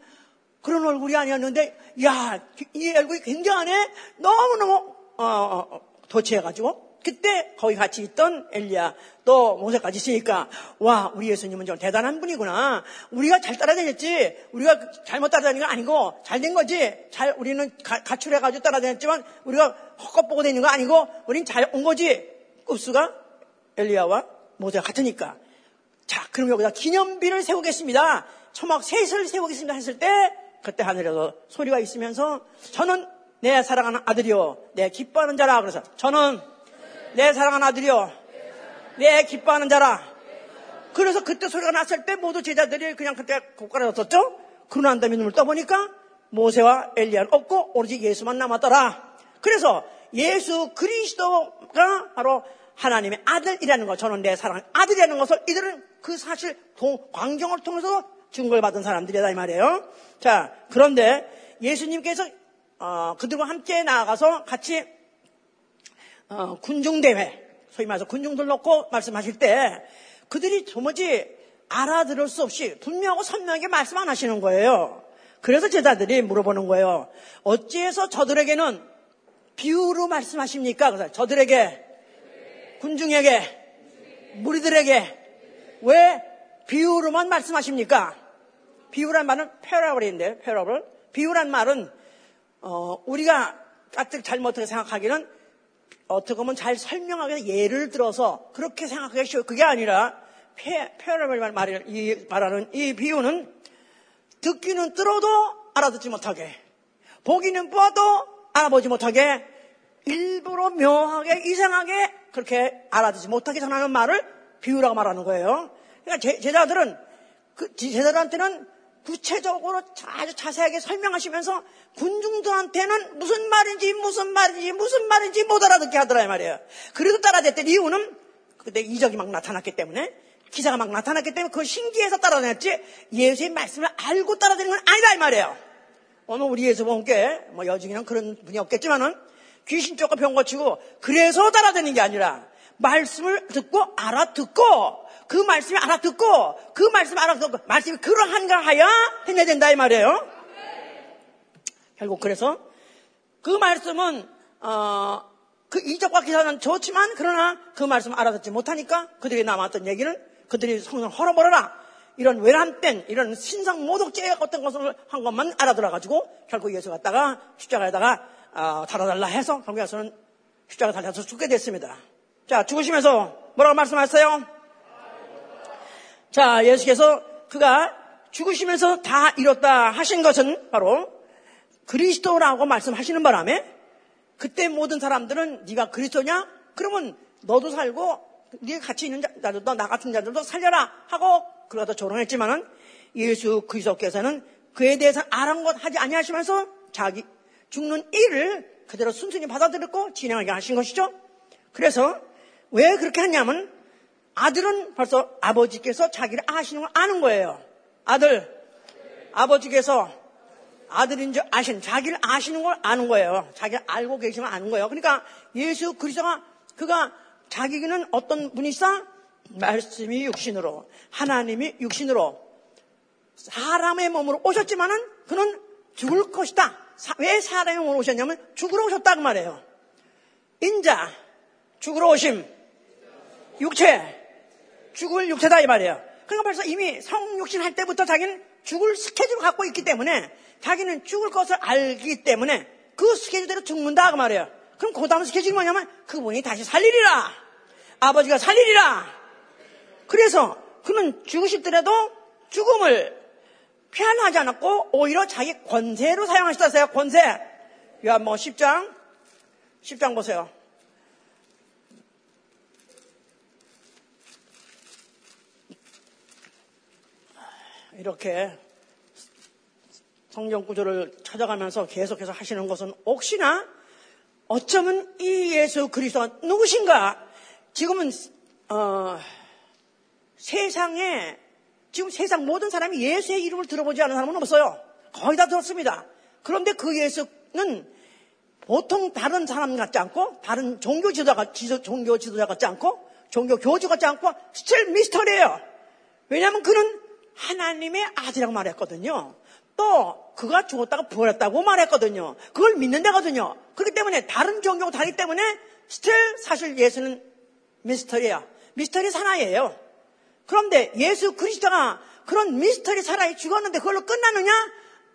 그런 얼굴이 아니었는데 야 이 얼굴이 굉장하네 너무너무 어, 어, 도취해가지고 그때 거기 같이 있던 엘리야 또 모세까지 있으니까 와 우리 예수님은 좀 대단한 분이구나. 우리가 잘 따라다녔지. 우리가 잘못 따라다닌 건 아니고 잘 된 거지. 잘 우리는 가, 가출해가지고 따라다녔지만 우리가 헛것 보고 다니는 거 아니고 우린 잘 온 거지. 급수가 엘리야와 모세가 같으니까. 자 그럼 여기다 기념비를 세우겠습니다. 초막 셋을 세우겠습니다 했을 때 그때 하늘에서 소리가 있으면서 저는 내 사랑하는 아들이요. 내 기뻐하는 자라. 그래서 저는 내 사랑하는 아들이요. 내 기뻐하는 자라. 그래서 그때 소리가 났을 때 모두 제자들이 그냥 그때 고가라졌었죠 그러고 난 다음에 눈을 떠보니까 모세와 엘리야는 없고 오로지 예수만 남았더라. 그래서 예수 그리스도가 바로 하나님의 아들이라는 것, 저는 내 사랑 아들이라는 것을 이들은 그 사실 광경을 통해서 증거를 받은 사람들이다 이 말이에요. 자, 그런데 예수님께서 어, 그들과 함께 나아가서 같이 어, 군중대회, 소위 말해서 군중들 놓고 말씀하실 때 그들이 도무지 알아들을 수 없이 분명하고 선명하게 말씀 안 하시는 거예요. 그래서 제자들이 물어보는 거예요. 어찌해서 저들에게는 비유로 말씀하십니까? 그래서 저들에게, 군중에게, 무리들에게 왜 비유로만 말씀하십니까? 비유란 말은 패러블인데, 패러블. 비유란 말은 어, 우리가 까뜩 잘못하게 생각하기는 어떻게 보면 잘 설명하기 예를 들어서 그렇게 생각하기 쉬워. 그게 아니라 페어라벨 말이 이 말하는 이 비유는 듣기는 들어도 알아듣지 못하게 보기는 보아도 알아보지 못하게 일부러 묘하게 이상하게 그렇게 알아듣지 못하게 전하는 말을 비유라고 말하는 거예요. 그러니까 제, 제자들은 그 제자들한테는 구체적으로 아주 자세하게 설명하시면서 군중들한테는 무슨 말인지 무슨 말인지 무슨 말인지 못 알아듣게 하더라 이 말이에요. 그래도 따라댔던 이유는 그때 이적이 막 나타났기 때문에 기사가 막 나타났기 때문에 그걸 신기해서 따라다녔지 예수의 말씀을 알고 따라다니는 건 아니다 이 말이에요. 오늘 우리 예수 본께 뭐 여중에는 그런 분이 없겠지만은 귀신 쫓고 병 고치고 그래서 따라다니는 게 아니라 말씀을 듣고 알아듣고 그 말씀이 알아듣고 그 말씀 알아듣고 말씀이 그러한가 하여 해내야 된다 이 말이에요. 결국 그래서 그 말씀은 어, 그 이적과 기사는 좋지만 그러나 그 말씀을 알아듣지 못하니까 그들이 남았던 얘기는 그들이 성을 헐어버려라 이런 외람된 이런 신상 모독죄 어떤 것을 한 것만 알아들어가지고 결국 예수 갔다가 십자가에다가 어, 달아달라 해서 결국 에서는 십자가 달려서 죽게 됐습니다. 자 죽으시면서 뭐라고 말씀하셨어요? 자, 예수께서 그가 죽으시면서 다 이뤘다 하신 것은 바로 그리스도라고 말씀하시는 바람에 그때 모든 사람들은 네가 그리스도냐? 그러면 너도 살고 네가 같이 있는 자들도 나 같은 자들도 살려라 하고 그러다 조롱했지만은 예수 그리스도께서는 그에 대해서 아랑곳하지 아니하시면서 자기 죽는 일을 그대로 순순히 받아들였고 진행하게 하신 것이죠. 그래서 왜 그렇게 했냐면 아들은 벌써 아버지께서 자기를 아시는 걸 아는 거예요. 아들, 아버지께서 아들인 줄 아신, 자기를 아시는 걸 아는 거예요. 자기를 알고 계시면 아는 거예요. 그러니까 예수 그리스도가 그가 자기는 어떤 분이사 말씀이 육신으로 하나님이 육신으로 사람의 몸으로 오셨지만은 그는 죽을 것이다. 왜 사람의 몸으로 오셨냐면 죽으러 오셨다 그 말이에요. 인자 죽으러 오심 육체 죽을 육체다 이 말이에요. 그러니까 벌써 이미 성육신 할 때부터 자기는 죽을 스케줄을 갖고 있기 때문에 자기는 죽을 것을 알기 때문에 그 스케줄대로 죽는다 그 말이에요. 그럼 그 다음 스케줄이 뭐냐면 그분이 다시 살리리라. 아버지가 살리리라. 그래서 그는 죽으실더라도 죽음을 피하지 않았고 오히려 자기 권세로 사용하셨다어요 권세. 요한뭐 10장 10장 보세요. 이렇게 성경 구조를 찾아가면서 계속해서 하시는 것은 혹시나 어쩌면 이 예수 그리스도가 누구신가? 지금은 어, 세상에 지금 세상 모든 사람이 예수의 이름을 들어보지 않은 사람은 없어요. 거의 다 들었습니다. 그런데 그 예수는 보통 다른 사람 같지 않고 다른 종교 지도자, 종교 지도자 같지 않고 종교 교주 같지 않고 still 미스터리예요. 왜냐하면 그는 하나님의 아들이라고 말했거든요. 또 그가 죽었다가 부활했다고 말했거든요. 그걸 믿는 데거든요. 그렇기 때문에 다른 종교가 다르기 때문에 Still 사실 예수는 미스터리야. 미스터리 사나이예요. 그런데 예수 그리스도가 그런 미스터리 사나이 죽었는데 그걸로 끝나느냐?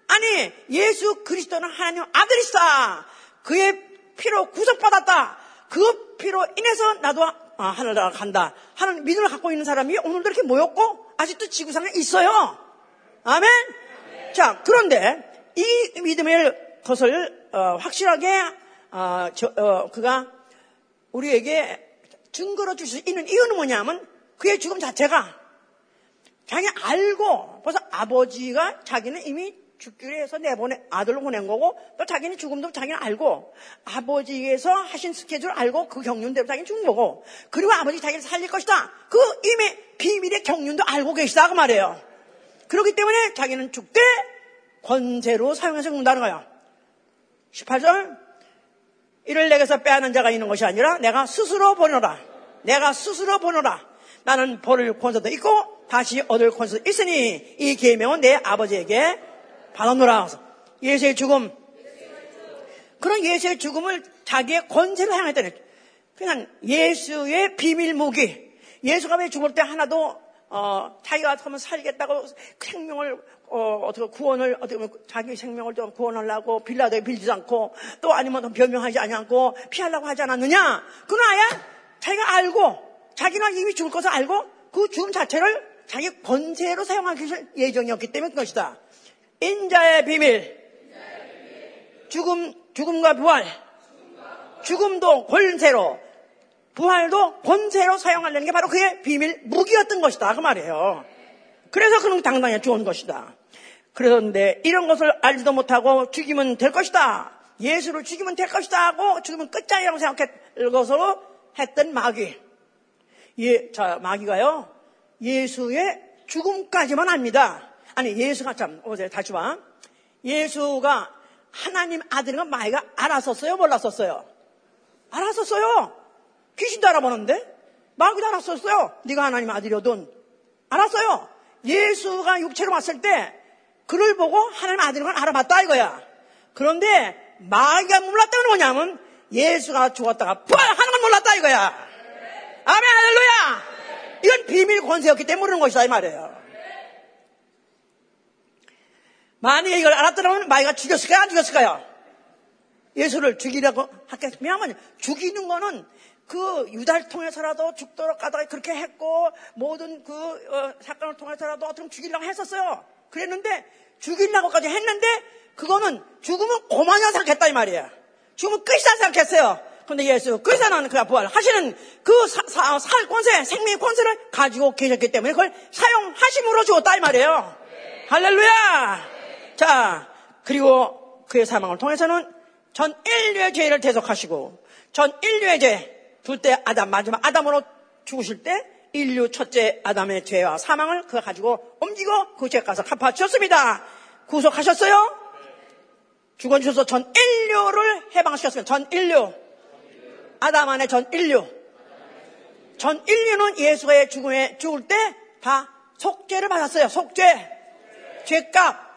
아니 예수 그리스도는 하나님 아들이다. 그의 피로 구속받았다. 그 피로 인해서 나도 아, 하늘나라 간다. 하는 믿음을 갖고 있는 사람이 오늘도 이렇게 모였고 아직도 지구상에 있어요. 아멘? 자, 그런데 이 믿음의 것을 어, 확실하게 어, 저, 어, 그가 우리에게 증거로 줄 수 있는 이유는 뭐냐면 그의 죽음 자체가 자기 알고 벌써 아버지가 자기는 이미 죽기로 해서 내보내 아들로 보낸 거고 또 자기는 죽음도 자기는 알고 아버지에서 하신 스케줄 알고 그 경륜대로 자기는 죽은 거고 그리고 아버지 자기를 살릴 것이다. 그 이미 비밀의 경륜도 알고 계시다. 그 말이에요. 그렇기 때문에 자기는 죽되 권세로 사용해서 죽는다는 거야 18절. 이를 내게서 빼앗는 자가 있는 것이 아니라 내가 스스로 보노라. 내가 스스로 보노라. 나는 벌을 권세도 있고 다시 얻을 권세도 있으니 이 계명은 내 아버지에게 받아노라. 예수의 죽음. 그런 예수의 죽음을 자기의 권세로 사용했다는 그냥 예수의 비밀 무기. 예수가 왜 죽을 때 하나도 어, 자기가 하면 살겠다고 생명을 어, 어떻게 구원을 어떻게 자기 생명을 좀 구원하려고 빌라도에 빌지도 않고 또 아니면 변명하지 않고 피하려고 하지 않았느냐? 그건 아예 자기가 알고 자기는 이미 죽을 것을 알고 그 죽음 자체를 자기 권세로 사용하기 예정이었기 때문에 그것이다. 인자의 비밀. 죽음, 죽음과 부활. 죽음도 권세로, 부활도 권세로 사용하려는 게 바로 그의 비밀 무기였던 것이다. 그 말이에요. 그래서 그는 당당히 죽은 것이다. 그런데 이런 것을 알지도 못하고 죽이면 될 것이다. 예수를 죽이면 될 것이다 하고 죽이면 끝장이라고 생각했 것으로 했던 마귀. 예, 자, 마귀가요, 예수의 죽음까지만 합니다. 아니 예수가 참 어제 다시 봐. 예수가 하나님 아들인 건 마이가 알았었어요? 몰랐었어요? 알았었어요. 귀신도 알아보는데 마귀도 알았었어요. 네가 하나님 아들이거든. 알았어요. 예수가 육체로 왔을 때 그를 보고 하나님 아들인 걸 알아봤다 이거야. 그런데 마귀가 몰랐다는 뭐냐면 예수가 죽었다가 부활하는 걸 몰랐다 이거야. 아멘 할렐루야. 이건 비밀 권세였기 때문에 모르는 것이다 이 말이에요. 만약에 이걸 알았더라면 마이가 죽였을까요? 안 죽였을까요? 예수를 죽이려고 했겠, 왜냐하면 죽이는 거는 그 유다를 통해서라도 죽도록 가다가 그렇게 했고 모든 그 어, 사건을 통해서라도 어떻게 죽이려고 했었어요. 그랬는데 죽이려고까지 했는데 그거는 죽으면 고만이나 생각했다 이 말이야. 죽으면 끝이다 생각했어요. 근데 예수 그리스도는 그가 부활하시는 그 사, 사, 살 권세, 생명의 권세를 가지고 계셨기 때문에 그걸 사용하심으로 주었다 이 말이에요. 할렐루야! 자, 그리고 그의 사망을 통해서는 전 인류의 죄를 대속하시고 전 인류의 죄, 둘째 아담, 마지막 아담으로 죽으실 때 인류 첫째 아담의 죄와 사망을 그가 가지고 옮기고 그 죄 가서 갚아주셨습니다. 구속하셨어요? 죽어주셔서 전 인류를 해방시켰습니다. 전 인류. 아담 안에 전 인류. 전 인류는 예수의 죽음에 죽을 때 다 속죄를 받았어요. 속죄. 죄값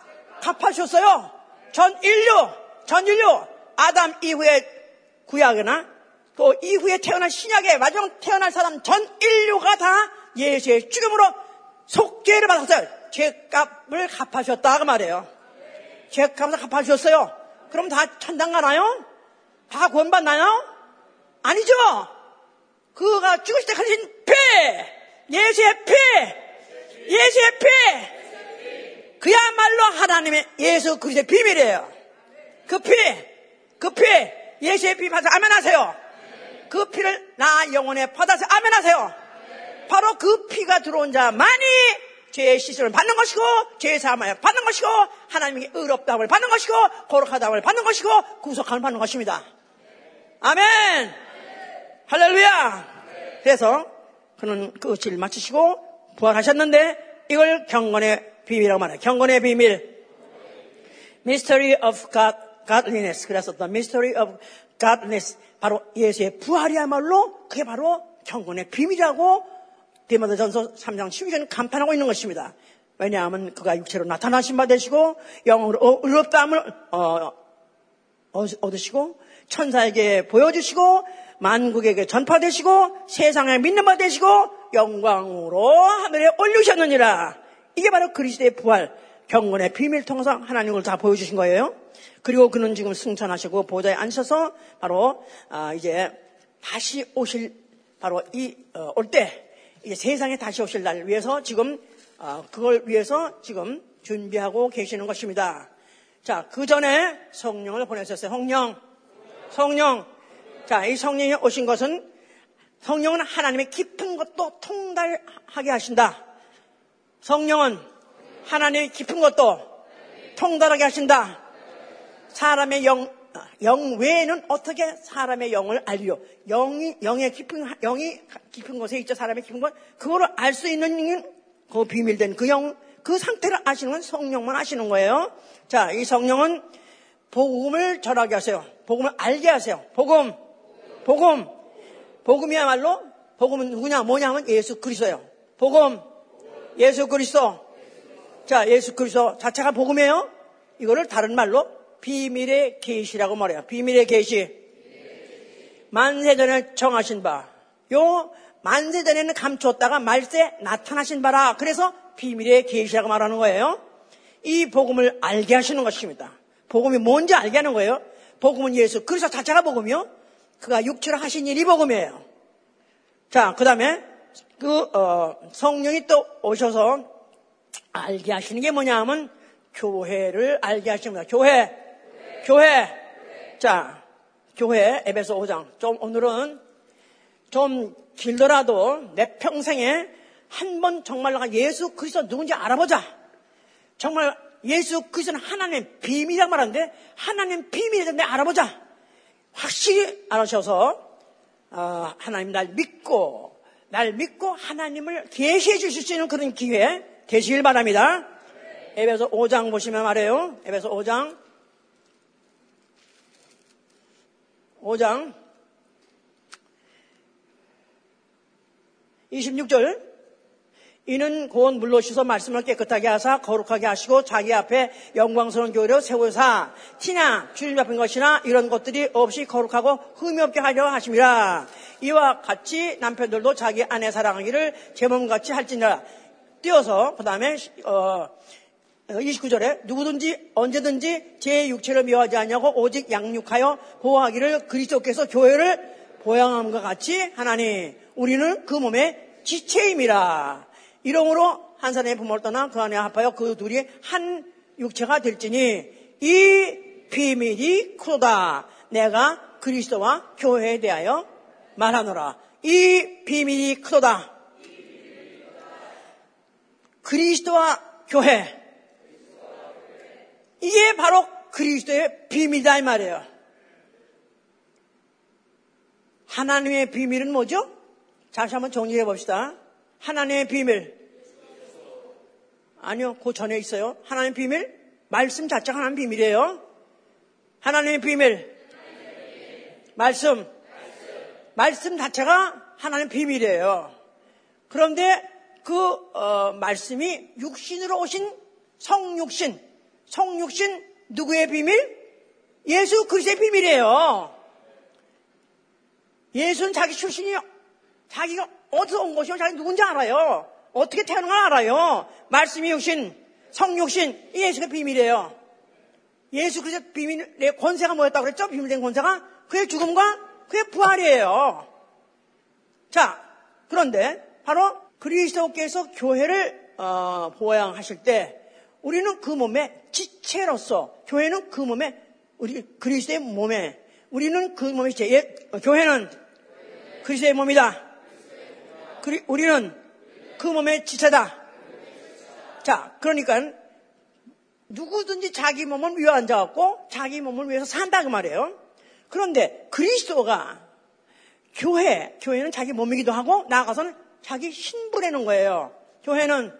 갚아주셨어요. 전 인류. 전 인류. 아담 이후에 구약이나 또 이후에 태어날 신약에 마지막 태어날 사람 전 인류가 다 예수의 죽음으로 속죄를 받았어요. 죄값을 갚아주셨다 그 말이에요. 죄값을 갚아주셨어요. 그럼 다 천당 가나요? 다 구원받나요? 아니죠. 그가 죽으실 때 흘린 피, 예수의 피, 예수의 피, 그야말로 하나님의 예수 그리스도의 비밀이에요. 그 피, 그 피, 예수의 피 받아서 아멘하세요. 그 피를 나 영혼에 받아서 아멘하세요. 바로 그 피가 들어온 자만이 죄의 시선을 받는 것이고 죄의 사함을 받는 것이고 하나님께 의롭다함을 받는 것이고 거룩하다함을 받는 것이고 구속함을 받는 것입니다. 아멘. 할렐루야! 그래서 그는 그 의치를 마치시고 부활하셨는데 이걸 경건의 비밀이라고 말해요. 경건의 비밀. Mystery of God, Godliness. 그래서 The Mystery of Godliness. 바로 예수의 부활이야말로 그게 바로 경건의 비밀이라고 디모데 전서 3장 12절 감탄하고 있는 것입니다. 왜냐하면 그가 육체로 나타나신 바 되시고 영으로 의롭다함을 어, 얻으시고 천사에게 보여주시고 만국에게 전파되시고 세상에 믿는 바 되시고 영광으로 하늘에 올리셨느니라. 이게 바로 그리스도의 부활, 경건의 비밀 통해서 하나님을 다 보여주신 거예요. 그리고 그는 지금 승천하시고 보좌에 앉으셔서 바로 아, 이제 다시 오실 바로 이 올때 어, 세상에 다시 오실 날 위해서 지금 어, 그걸 위해서 지금 준비하고 계시는 것입니다. 자, 그 전에 성령을 보내셨어요. 성령, 성령. 자, 이 성령이 오신 것은 성령은 하나님의 깊은 것도 통달하게 하신다. 성령은 하나님의 깊은 것도 통달하게 하신다. 사람의 영, 영 외에는 어떻게 사람의 영을 알려? 영이, 영의 깊은, 영이 깊은 곳에 있죠. 사람의 깊은 곳. 그거를 알 수 있는 그 비밀된 그 영, 그 상태를 아시는 건 성령만 아시는 거예요. 자, 이 성령은 복음을 전하게 하세요. 복음을 알게 하세요. 복음. 복음. 복음이야말로 복음은 누구냐 뭐냐면 예수 그리스도예요. 복음. 예수 그리스도. 자, 예수 그리스도 자체가 복음이에요. 이거를 다른 말로 비밀의 계시라고 말해요. 비밀의 계시. 만세 전에 정하신 바. 요 만세 전에는 감추었다가 말세 나타나신 바라. 그래서 비밀의 계시라고 말하는 거예요. 이 복음을 알게 하시는 것입니다. 복음이 뭔지 알게 하는 거예요. 복음은 예수 그리스도 자체가 복음이요. 그가 육체로 하신 일이 복음이에요. 자, 그 다음에 그 어, 성령이 또 오셔서 알게 하시는 게 뭐냐 하면 교회를 알게 하시는 겁니다. 교회. 교회. 자, 교회 에베소 5장. 좀 오늘은 좀 길더라도 내 평생에 한 번 정말 로 예수 그리스도 누군지 알아보자. 정말 예수 그리스도는 하나님 비밀이라고 말하는데 하나님 비밀을 내 알아보자. 확실히 알아셔서 어, 하나님 날 믿고 날 믿고 하나님을 계시해 주실 수 있는 그런 기회 되시길 바랍니다. 에베소 5장 보시면 말해요. 에베소 5장 5장 26절 이는 곧 물로 씻어 말씀을 깨끗하게 하사 거룩하게 하시고 자기 앞에 영광스러운 교회로 세우사. 티나 주님 잡힌 것이나 이런 것들이 없이 거룩하고 흠이 없게 하려 하심이라 이와 같이 남편들도 자기 아내 사랑하기를 제 몸같이 할지니라. 띄어서 그 다음에 어, 29절에 누구든지 언제든지 제 육체를 미워하지 않냐고 오직 양육하여 보호하기를 그리스도께서 교회를 보양함과 같이 하나니 우리는 그 몸의 지체임이라 이러므로 한 사람의 부모를 떠나 그 안에 합하여 그 둘이 한 육체가 될지니 이 비밀이 크다. 내가 그리스도와 교회에 대하여 말하노라. 이 비밀이 크다. 그리스도와 교회. 이게 바로 그리스도의 비밀이다 이 말이에요. 하나님의 비밀은 뭐죠? 다시 한번 정리해 봅시다. 하나님의 비밀. 아니요, 그 전에 있어요. 하나님의 비밀? 말씀 자체가 하나님의 비밀이에요. 하나님의 비밀. 말씀. 말씀 자체가 하나님의 비밀이에요. 그런데 그 어, 말씀이 육신으로 오신 성육신, 성육신 누구의 비밀? 예수 그리스도의 비밀이에요. 예수는 자기 출신이요. 자기가 어디서 온 것이요? 자기 누군지 알아요. 어떻게 태어난 걸 알아요. 말씀이 육신, 성육신, 이 예수의 비밀이에요. 예수 그리스도의 비밀의 권세가 뭐였다고 그랬죠? 비밀된 권세가? 그의 죽음과 그의 부활이에요. 자, 그런데 바로 그리스도께서 교회를 어, 보양하실 때 우리는 그 몸의 지체로서 교회는 그 몸의 우리 그리스도의 몸에 우리는 그 몸의 지체 예, 교회는 그리스도의 몸이다. 우리는 그 몸의 지체다. 자, 그러니까 누구든지 자기 몸을 위해 앉아갖고 자기 몸을 위해서 산다 그 말이에요. 그런데 그리스도가 교회, 교회는 자기 몸이기도 하고 나아가서는 자기 신부라는 거예요. 교회는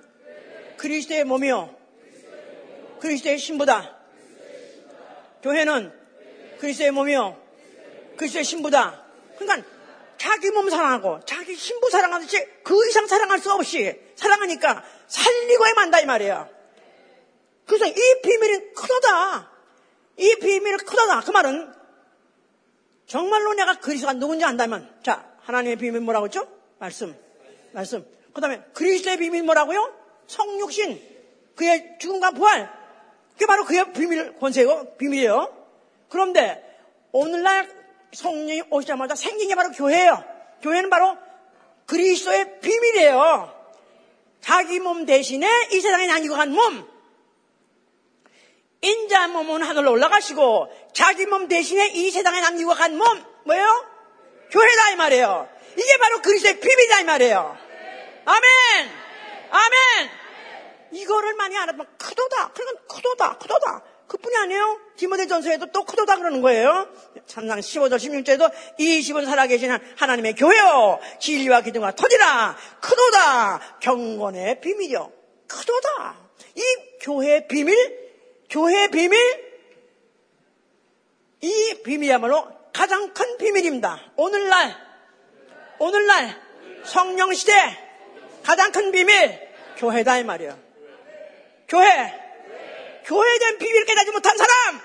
그리스도의 몸이요. 그리스도의 신부다. 교회는 그리스도의 몸이요. 그리스도의 신부다. 그러니까 자기 몸 사랑하고 자기 신부 사랑하듯이 그 이상 사랑할 수 없이 사랑하니까 살리고야 만다 이 말이에요. 그래서 이 비밀이 크다. 이 비밀이 크다. 그 말은 정말로 내가 그리스도가 누군지 안다면 자 하나님의 비밀 뭐라고 했죠? 말씀. 말씀. 그 다음에 그리스도의 비밀 뭐라고요? 성육신. 그의 죽음과 부활. 그게 바로 그의 비밀, 권세고 비밀이에요. 그런데 오늘날 성령이 오시자마자 생긴 게 바로 교회예요. 교회는 바로 그리스도의 비밀이에요. 자기 몸 대신에 이 세상에 남기고 간 몸. 인자 몸은 하늘로 올라가시고 자기 몸 대신에 이 세상에 남기고 간 몸. 뭐예요? 교회다 이 말이에요. 이게 바로 그리스도의 비밀이다 이 말이에요. 아멘! 아멘! 이거를 많이 알아보면 크도다. 그러니까 크도다. 크도다. 그뿐이 아니에요. 디모데 전서에도 또 크도다 그러는 거예요. 참상 15절 16절에도 이 집은 살아계시는 하나님의 교회요. 진리와 기둥과 터지라. 크도다. 경건의 비밀이요. 크도다. 이 교회의 비밀, 교회의 비밀, 이 비밀이야말로 가장 큰 비밀입니다. 오늘날, 오늘날 성령 시대 가장 큰 비밀 교회다 이 말이야. 교회. 교회에 대한 비밀을 깨닫지 못한 사람,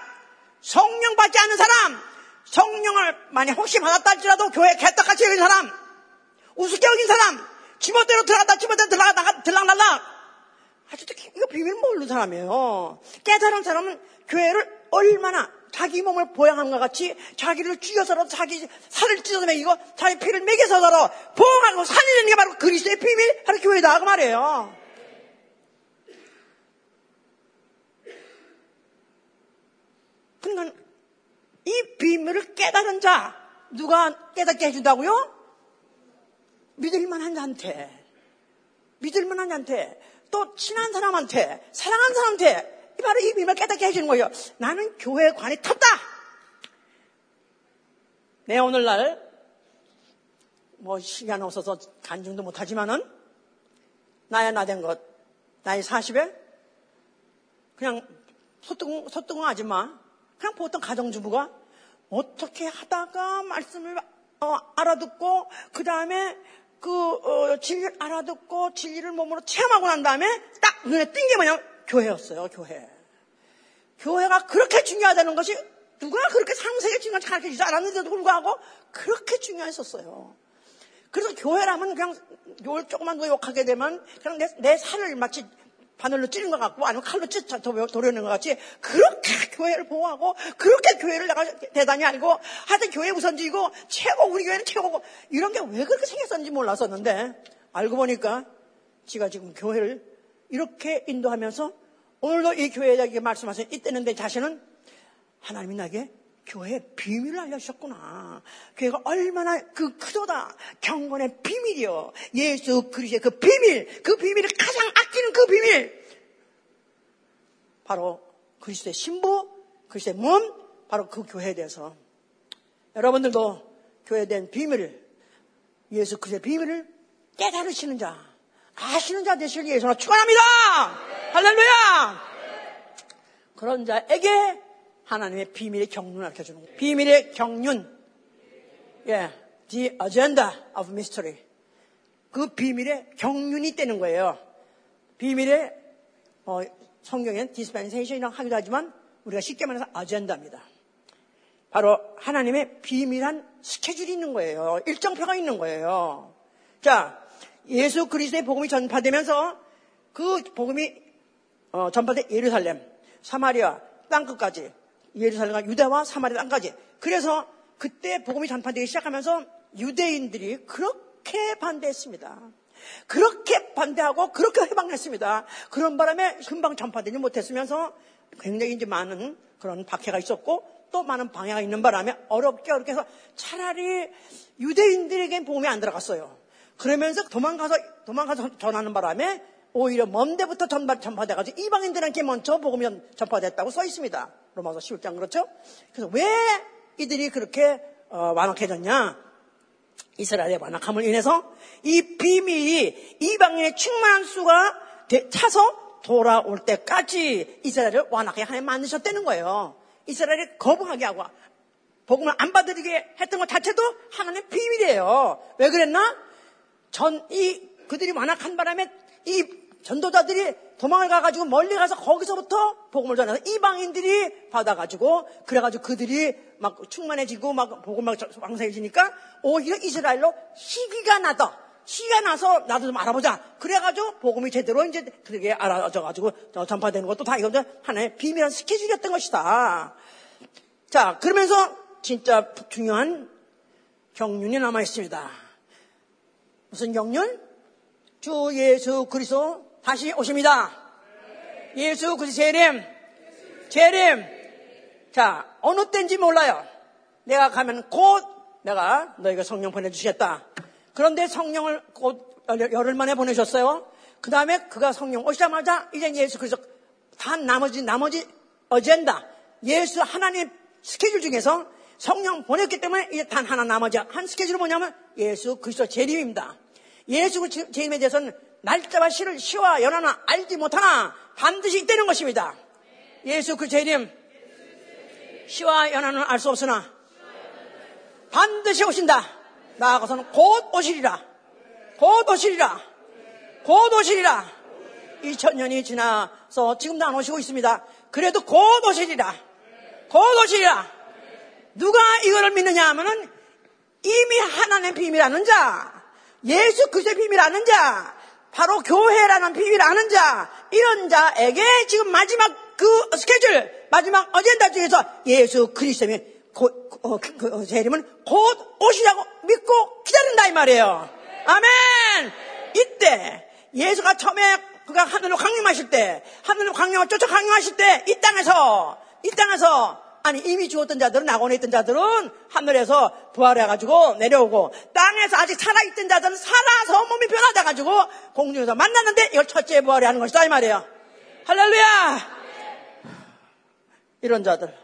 성령 받지 않는 사람, 성령을 만약 혹시 받았다 할지라도 교회 개떡같이 여긴 사람, 우습게 여긴 사람, 지멋대로 들어갔다 지멋대로 들어갔다 들락날락. 아직도 이거 비밀 모르는 사람이에요. 깨달은 사람은 교회를 얼마나 자기 몸을 것 같이 자기를 죽여서라도 자기 살을 찢어서 먹이고 자기 피를 먹여서라도 보호하고 살리는 게 바로 그리스도의 비밀, 바로 교회다 그 말이에요. 그러니까 이 비밀을 깨달은 자 누가 깨닫게 해준다고요? 믿을만한 자한테 믿을만한 자한테 또 친한 사람한테 사랑하는 사람한테 바로 이 비밀을 깨닫게 해주는 거예요. 나는 교회 관이 텄다. 내 오늘날 뭐 시간 없어서 간증도 못하지만은 나야 나 된 것 나이 40에 그냥 소뚱 소뚱 아줌마 그냥 보통 가정주부가 어떻게 하다가 말씀을 어, 알아듣고 그 다음에 그 어, 진리를 알아듣고 진리를 몸으로 체험하고 난 다음에 딱 눈에 띈 게 뭐냐면 교회였어요. 교회. 교회가 그렇게 중요하다는 것이 누가 그렇게 상세하게 중요한지 가르쳐 주지 않았는데도 불구하고 그렇게 중요했었어요. 그래서 교회라면 그냥 요 조금만 더 욕하게 되면 그냥 내, 내 살을 마치 바늘로 찌른 것 같고 아니면 칼로 찌, 도려는 것 같이 그렇게 교회를 보호하고 그렇게 교회를 내가 대단히 알고 하여튼 교회 우선주의고 최고 우리 교회는 최고고 이런 게 왜 그렇게 생겼었는지 몰랐었는데 알고 보니까 지가 지금 교회를 이렇게 인도하면서 오늘도 이 교회에게 말씀하신 이때는 내 자신은 하나님이 나에게 교회의 비밀을 알려주셨구나. 교회가 얼마나 그 크도다. 경건의 비밀이요. 예수 그리스의 그 비밀, 그 비밀을 가장 아끼는 그 비밀. 바로 그리스도의 신부, 그리스도의 몸, 바로 그 교회에 대해서 여러분들도 교회에 대한 비밀을 예수 그리스도의 비밀을 깨달으시는 자, 아시는 자 되시길 위해서 축원합니다. 할렐루야. 그런 자에게 하나님의 비밀의 경륜을 알려주는 거예요. 비밀의 경륜. 예, the agenda of mystery. 그 비밀의 경륜이 되는 거예요. 비밀의 어, 성경엔 dispensation이라고 하기도 하지만 우리가 쉽게 말해서 아젠다입니다. 바로 하나님의 비밀한 스케줄이 있는 거예요. 일정표가 있는 거예요. 자, 예수 그리스도의 복음이 전파되면서 그 복음이 어, 전파된 예루살렘, 사마리아 땅끝까지 예루살렘과 유대와 사마리아 땅까지. 그래서 그때 복음이 전파되기 시작하면서 유대인들이 그렇게 반대했습니다. 그렇게 반대하고 그렇게 해방했습니다. 그런 바람에 금방 전파되지 못했으면서 굉장히 이제 많은 그런 박해가 있었고 또 많은 방해가 있는 바람에 어렵게 어렵게 해서 차라리 유대인들에겐 복음이 안 들어갔어요. 그러면서 도망가서 도망가서 전하는 바람에 오히려 먼 데부터 전파, 전파돼가지고 이방인들한테 먼저 복음이 전파됐다고 써 있습니다. 로마서 11장 그렇죠? 그래서 왜 이들이 그렇게 어, 완악해졌냐? 이스라엘의 완악함을 인해서 이 비밀이 이방인의 충만한 수가 차서 돌아올 때까지 이스라엘을 완악하게 하나님 만드셨다는 거예요. 이스라엘이 거부하게 하고 복음을 안 받아들이게 했던 것 자체도 하나님의 비밀이에요. 왜 그랬나? 전, 이, 그들이 완악한 바람에 이 전도자들이 도망을 가가지고 멀리 가서 거기서부터 복음을 전해서 이방인들이 받아가지고 그래가지고 그들이 막 충만해지고 막 복음 막 왕성해지니까 오히려 이스라엘로 시기가 나다. 시기가 나서 나도 좀 알아보자. 그래가지고 복음이 제대로 이제 그렇게 알아져가지고 전파되는 것도 다 이건 하나의 비밀한 스케줄이었던 것이다. 자, 그러면서 진짜 중요한 경륜이 남아 있습니다. 무슨 경륜? 주 예수 그리스도 다시 오십니다. 예수 그리스도 재림. 재림. 자, 어느 때인지 몰라요. 내가 가면 곧 내가 너희가 성령 보내주시겠다. 그런데 성령을 곧 열흘 만에 보내셨어요. 그 다음에 그가 성령 오시자마자 이제 예수 그리스도 단 나머지 나머지 어젠다 예수 하나님 스케줄 중에서 성령 보냈기 때문에 이제 단 하나 나머지 한 스케줄은 뭐냐면 예수 그리스도 재림입니다. 예수 재림에 대해서는 날짜와 시를 시와 연하나 알지 못하나 반드시 있다는 것입니다. 예수 그 재림 시와 연하는 알 수 없으나 반드시 오신다. 나아가서는 곧 오시리라. 곧 오시리라. 곧 오시리라. 2000년이 지나서 지금도 안 오시고 있습니다. 그래도 곧 오시리라. 곧 오시리라. 누가 이거를 믿느냐 하면은 이미 하나님의 비밀 아는 자, 예수 그리스도의 비밀 아는 자, 바로 교회라는 비밀 아는 자, 이런 자에게 지금 마지막 그 스케줄, 마지막 어젠다 중에서 예수 그리스도의 곧, 어, 그, 그, 어, 재림은 곧 오시라고 믿고 기다린다 이 말이에요. 아멘! 이때 예수가 처음에 그가 하늘로 강림하실 때, 하늘로 강림을 쫓아 강림하실 때, 이 땅에서, 이 땅에서 아니 이미 죽었던 자들은 낙원에 있던 자들은 하늘에서 부활해가지고 내려오고 땅에서 아직 살아있던 자들은 살아서 몸이 변화돼가지고 공중에서 만났는데 이걸 첫째 부활이 하는 것이다 이 말이에요. 할렐루야. 이런 자들,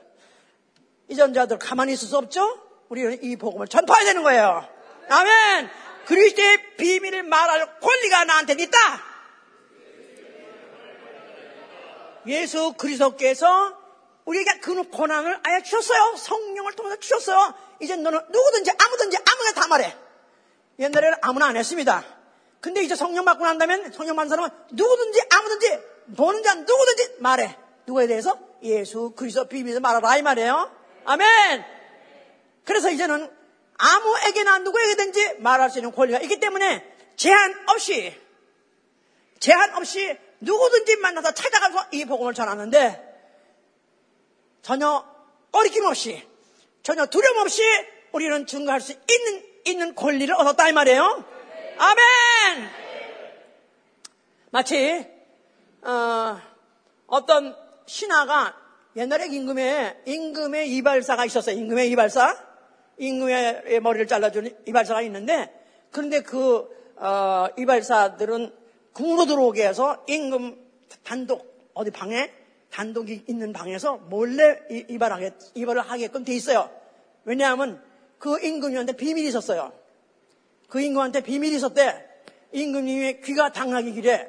이전 자들 가만히 있을 수 없죠. 우리는 이 복음을 전파해야 되는 거예요. 아멘. 그리스도의 비밀을 말할 권리가 나한테 있다. 예수 그리스도께서 우리에게 그 고난을 아예 주셨어요. 성령을 통해서 주셨어요. 이제 너는 누구든지 아무든지 아무나 다 말해. 옛날에는 아무나 안 했습니다. 근데 이제 성령 받고 난다면 성령 받는 사람은 누구든지 아무든지 보는 자 누구든지 말해. 누구에 대해서? 예수 그리스도 비밀을 말하라 이 말이에요. 아멘. 그래서 이제는 아무에게나 누구에게든지 말할 수 있는 권리가 있기 때문에 제한 없이 제한 없이 누구든지 만나서 찾아가서 이 복음을 전하는데 전혀 꺼리낌 없이 전혀 두려움 없이 우리는 증거할 수 있는 있는 권리를 얻었다 이 말이에요. 아멘. 마치 어, 어떤 신하가 옛날에 임금에 임금의 이발사가 있었어요. 임금의 이발사, 임금의 머리를 잘라주는 이발사가 있는데 그런데 그 어, 이발사들은 궁으로 들어오게 해서 임금 단독 어디 방에 단독이 있는 방에서 몰래 이발하게 이발을 하게끔 돼 있어요. 왜냐하면 그 임금님한테 비밀이 있었어요. 그 임금한테 비밀이 있었대. 임금님의 귀가 당나귀 귀래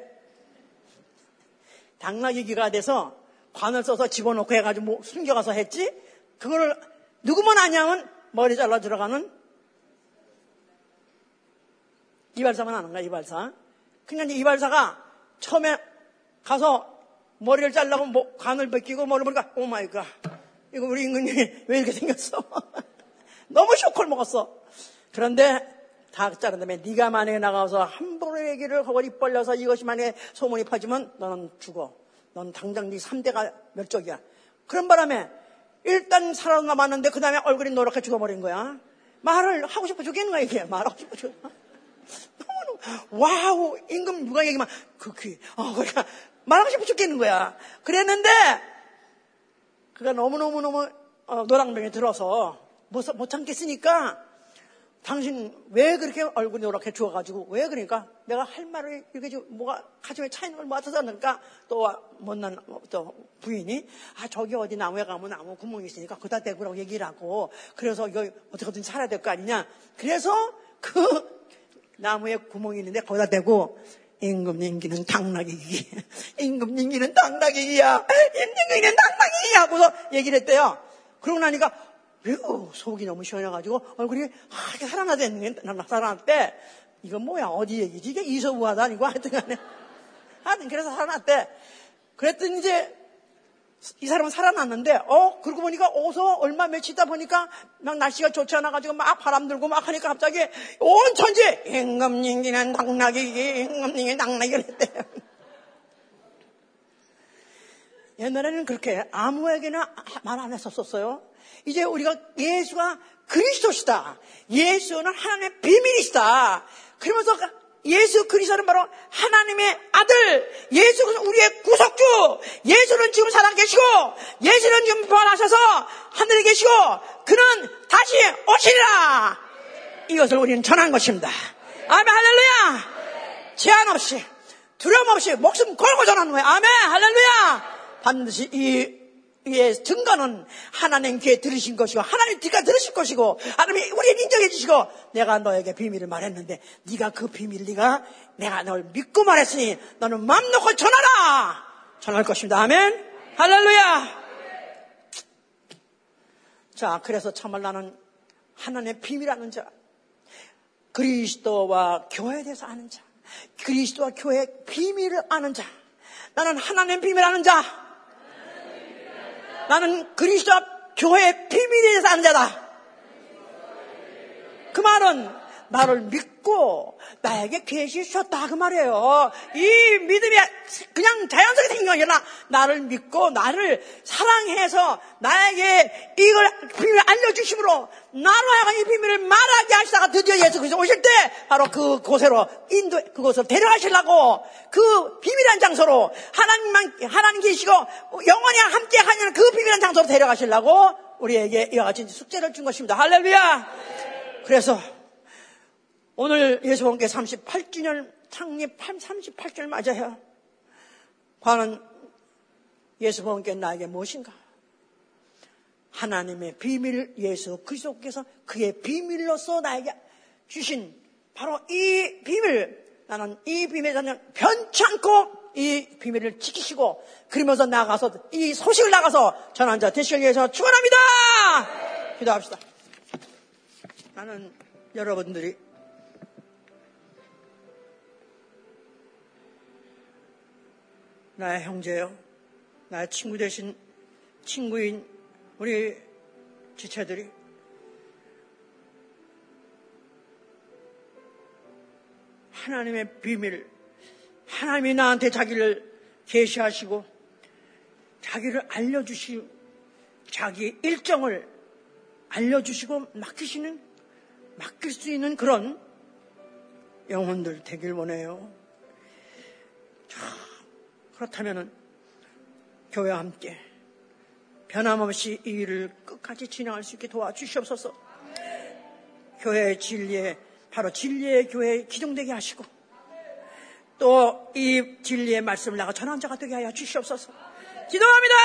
당나귀 귀가 돼서 관을 써서 집어넣고 해가지고 뭐 숨겨가서 했지. 그거를 누구만 아냐면 머리 잘라 들어가는 이발사만 아는 거야 이발사. 그러니까 이발사가 처음에 가서 머리를 잘라고 뭐 관을 벗기고 머리를 보니까 oh my God 이거 우리 임금님이 왜 이렇게 생겼어? 너무 쇼크를 먹었어. 그런데 다 자른 다음에 네가 만약에 나가서 함부로 얘기를 하고 입 벌려서 이것이 만약에 소문이 퍼지면 너는 죽어. 넌 당장 네 3대가 멸족이야. 그런 바람에 일단 살아남았는데 그 다음에 얼굴이 노랗게 죽어버린 거야. 말을 하고 싶어 죽겠는 거야 이게. 말하고 싶어 죽 너무 wow 임금 누가 얘기만 그귀 어 그러니까 말하고 싶어 죽겠는 거야. 그랬는데 그가 너무너무너무 어, 노랑병에 들어서 못, 못 참겠으니까 당신 왜 그렇게 얼굴이 노랗게 죽어가지고 왜 그러니까 내가 할 말을 이렇게 좀 뭐가 가슴에 차 있는 걸 맞아서 하니까 또 못난 또 부인이 아 저기 어디 나무에 가면 나무 구멍이 있으니까 거기다 대고라고 얘기를 하고 그래서 이거 어떻게든 살아야 될 거 아니냐 그래서 그 나무에 구멍이 있는데 거기다 대고 임금 님기는 당나귀기 임금 님기는 당나귀기야 임금 님기는 당나귀기야 하고서 얘기를 했대요 그러고 나니까 아이고, 속이 너무 시원해가지고 얼굴이 하게 살아나댔네, 살아났대. 이건 뭐야, 어디 얘기지? 이게 이서우하다 아니고 하여튼 간에. 하여튼 그래서 살아났대. 그랬더니 이제 이 사람은 살아났는데, 어, 그러고 보니까 어서 얼마 며칠 있다 보니까 막 날씨가 좋지 않아가지고 막 바람 들고 막 하니까 갑자기 온 천지, 임금님기는 당나귀, 임금님이 당나귀를 했대. 옛날에는 그렇게 아무에게나 말 안 했었었어요. 이제 우리가 예수가 그리스도시다. 예수는 하나님의 비밀이시다. 그러면서 예수 그리스도는 바로 하나님의 아들, 예수는 우리의 구속주, 예수는 지금 살아 계시고, 예수는 지금 부활하셔서 하늘에 계시고, 그는 다시 오시리라. 이것을 우리는 전한 것입니다. 아멘, 할렐루야! 제한 없이, 두려움 없이, 목숨 걸고 전하는 거예요. 아멘, 할렐루야! 반드시 이 예, 증거는 하나님 귀에 들으신 것이고 하나님 귀가 들으실 것이고 하나님이 우리를 인정해 주시고 내가 너에게 비밀을 말했는데 네가 그 비밀 네가 내가 널 믿고 말했으니 너는 마음 놓고 전하라! 전할 것입니다. 아멘? 할렐루야! 자 그래서 참말 나는 하나님의 비밀 아는 자 그리스도와 교회에 대해서 아는 자 그리스도와 교회의 비밀을 아는 자 나는 하나님의 비밀 아는 자 나는 그리스도 교회의 비밀에 아는 자다. 그 말은 나를 믿고 나에게 계시셨다 그 말이에요. 이 믿음이 그냥 자연스럽게 생긴 게 아니라 나를 믿고 나를 사랑해서 나에게 이걸 비밀을 알려주심으로 나로 하여금 이 비밀을 말하게 하시다가 드디어 예수 그리스도 오실 때 바로 그 곳으로 인도 그곳으로 데려가시려고 그 비밀한 장소로 하나님만 하나님 계시고 영원히 함께 하는 그 비밀한 장소로 데려가시려고 우리에게 이와 같이 숙제를 준 것입니다. 할렐루야. 그래서 오늘 예수님께 38주년 창립 38주년 맞아요. 과연 예수님께 나에게 무엇인가? 하나님의 비밀 예수 그리스도께서 그의 비밀로서 나에게 주신 바로 이 비밀 나는 이 비밀에 변치 않고 이 비밀을 지키시고 그러면서 나가서 이 소식을 나가서 전한 자 되시기 위해서 축원합니다. 기도합시다. 나는 여러분들이 나의 형제요, 나의 친구 대신 친구인 우리 지체들이 하나님의 비밀, 하나님이 나한테 자기를 계시하시고 자기를 알려주시고 자기 일정을 알려주시고 맡기시는 맡길 수 있는 그런 영혼들 되길 원해요. 그렇다면 교회와 함께 변함없이 이 일을 끝까지 진행할 수 있게 도와주시옵소서. 교회 진리에 바로 진리의 교회에 기종되게 하시고 또 이 진리의 말씀을 나가 전한 자가 되게 하여 주시옵소서. 기도합니다.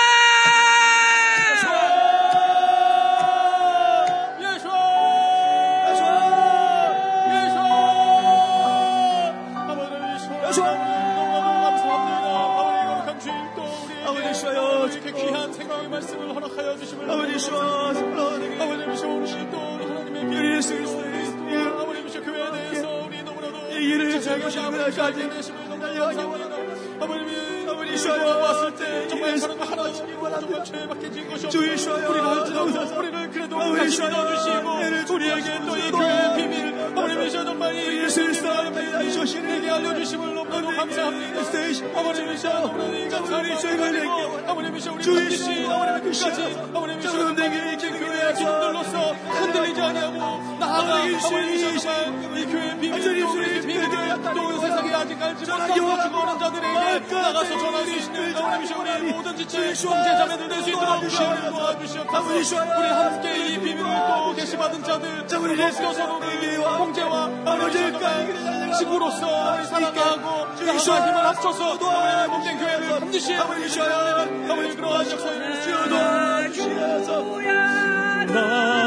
이 일을 잘 보시는 것까지 아버님이 아버지 시와 왔을 때 정말 저런 하나 정말 죄밖에 진 것이 없고 우리가 할지라도 우리를 그래도 같이 넣어주시고 우리에게 또 이 교회의 비밀 아버님이 정말 이 예수 그리스도에게 알려주심을 너무나도 감사합니다 아버님이 너무나도 감사합니다 아버님이 우리 반드시 아버님의 끝까지 아버님이 저들 기둥들로서 흔들리지 아니하고. 나아가 아버님이 정말 이 교회의 비밀 또 우리 비밀을 또 세상에 아직 알지 못하고 죽어오는 자들에게 나가서 전하시는 아버님이 우리 모든 지체 형제자매들 될 수 있도록 주시옵소서 도와주시옵소서 우리 함께 이 비밀을 또 계시받은 자들 예수도 서로 형제와 아버지가 우리 살아가고 나와 힘을 합쳐서 우리의 몸된 교회를 반드시 아버지 아버지 그러한 역사를 나라 와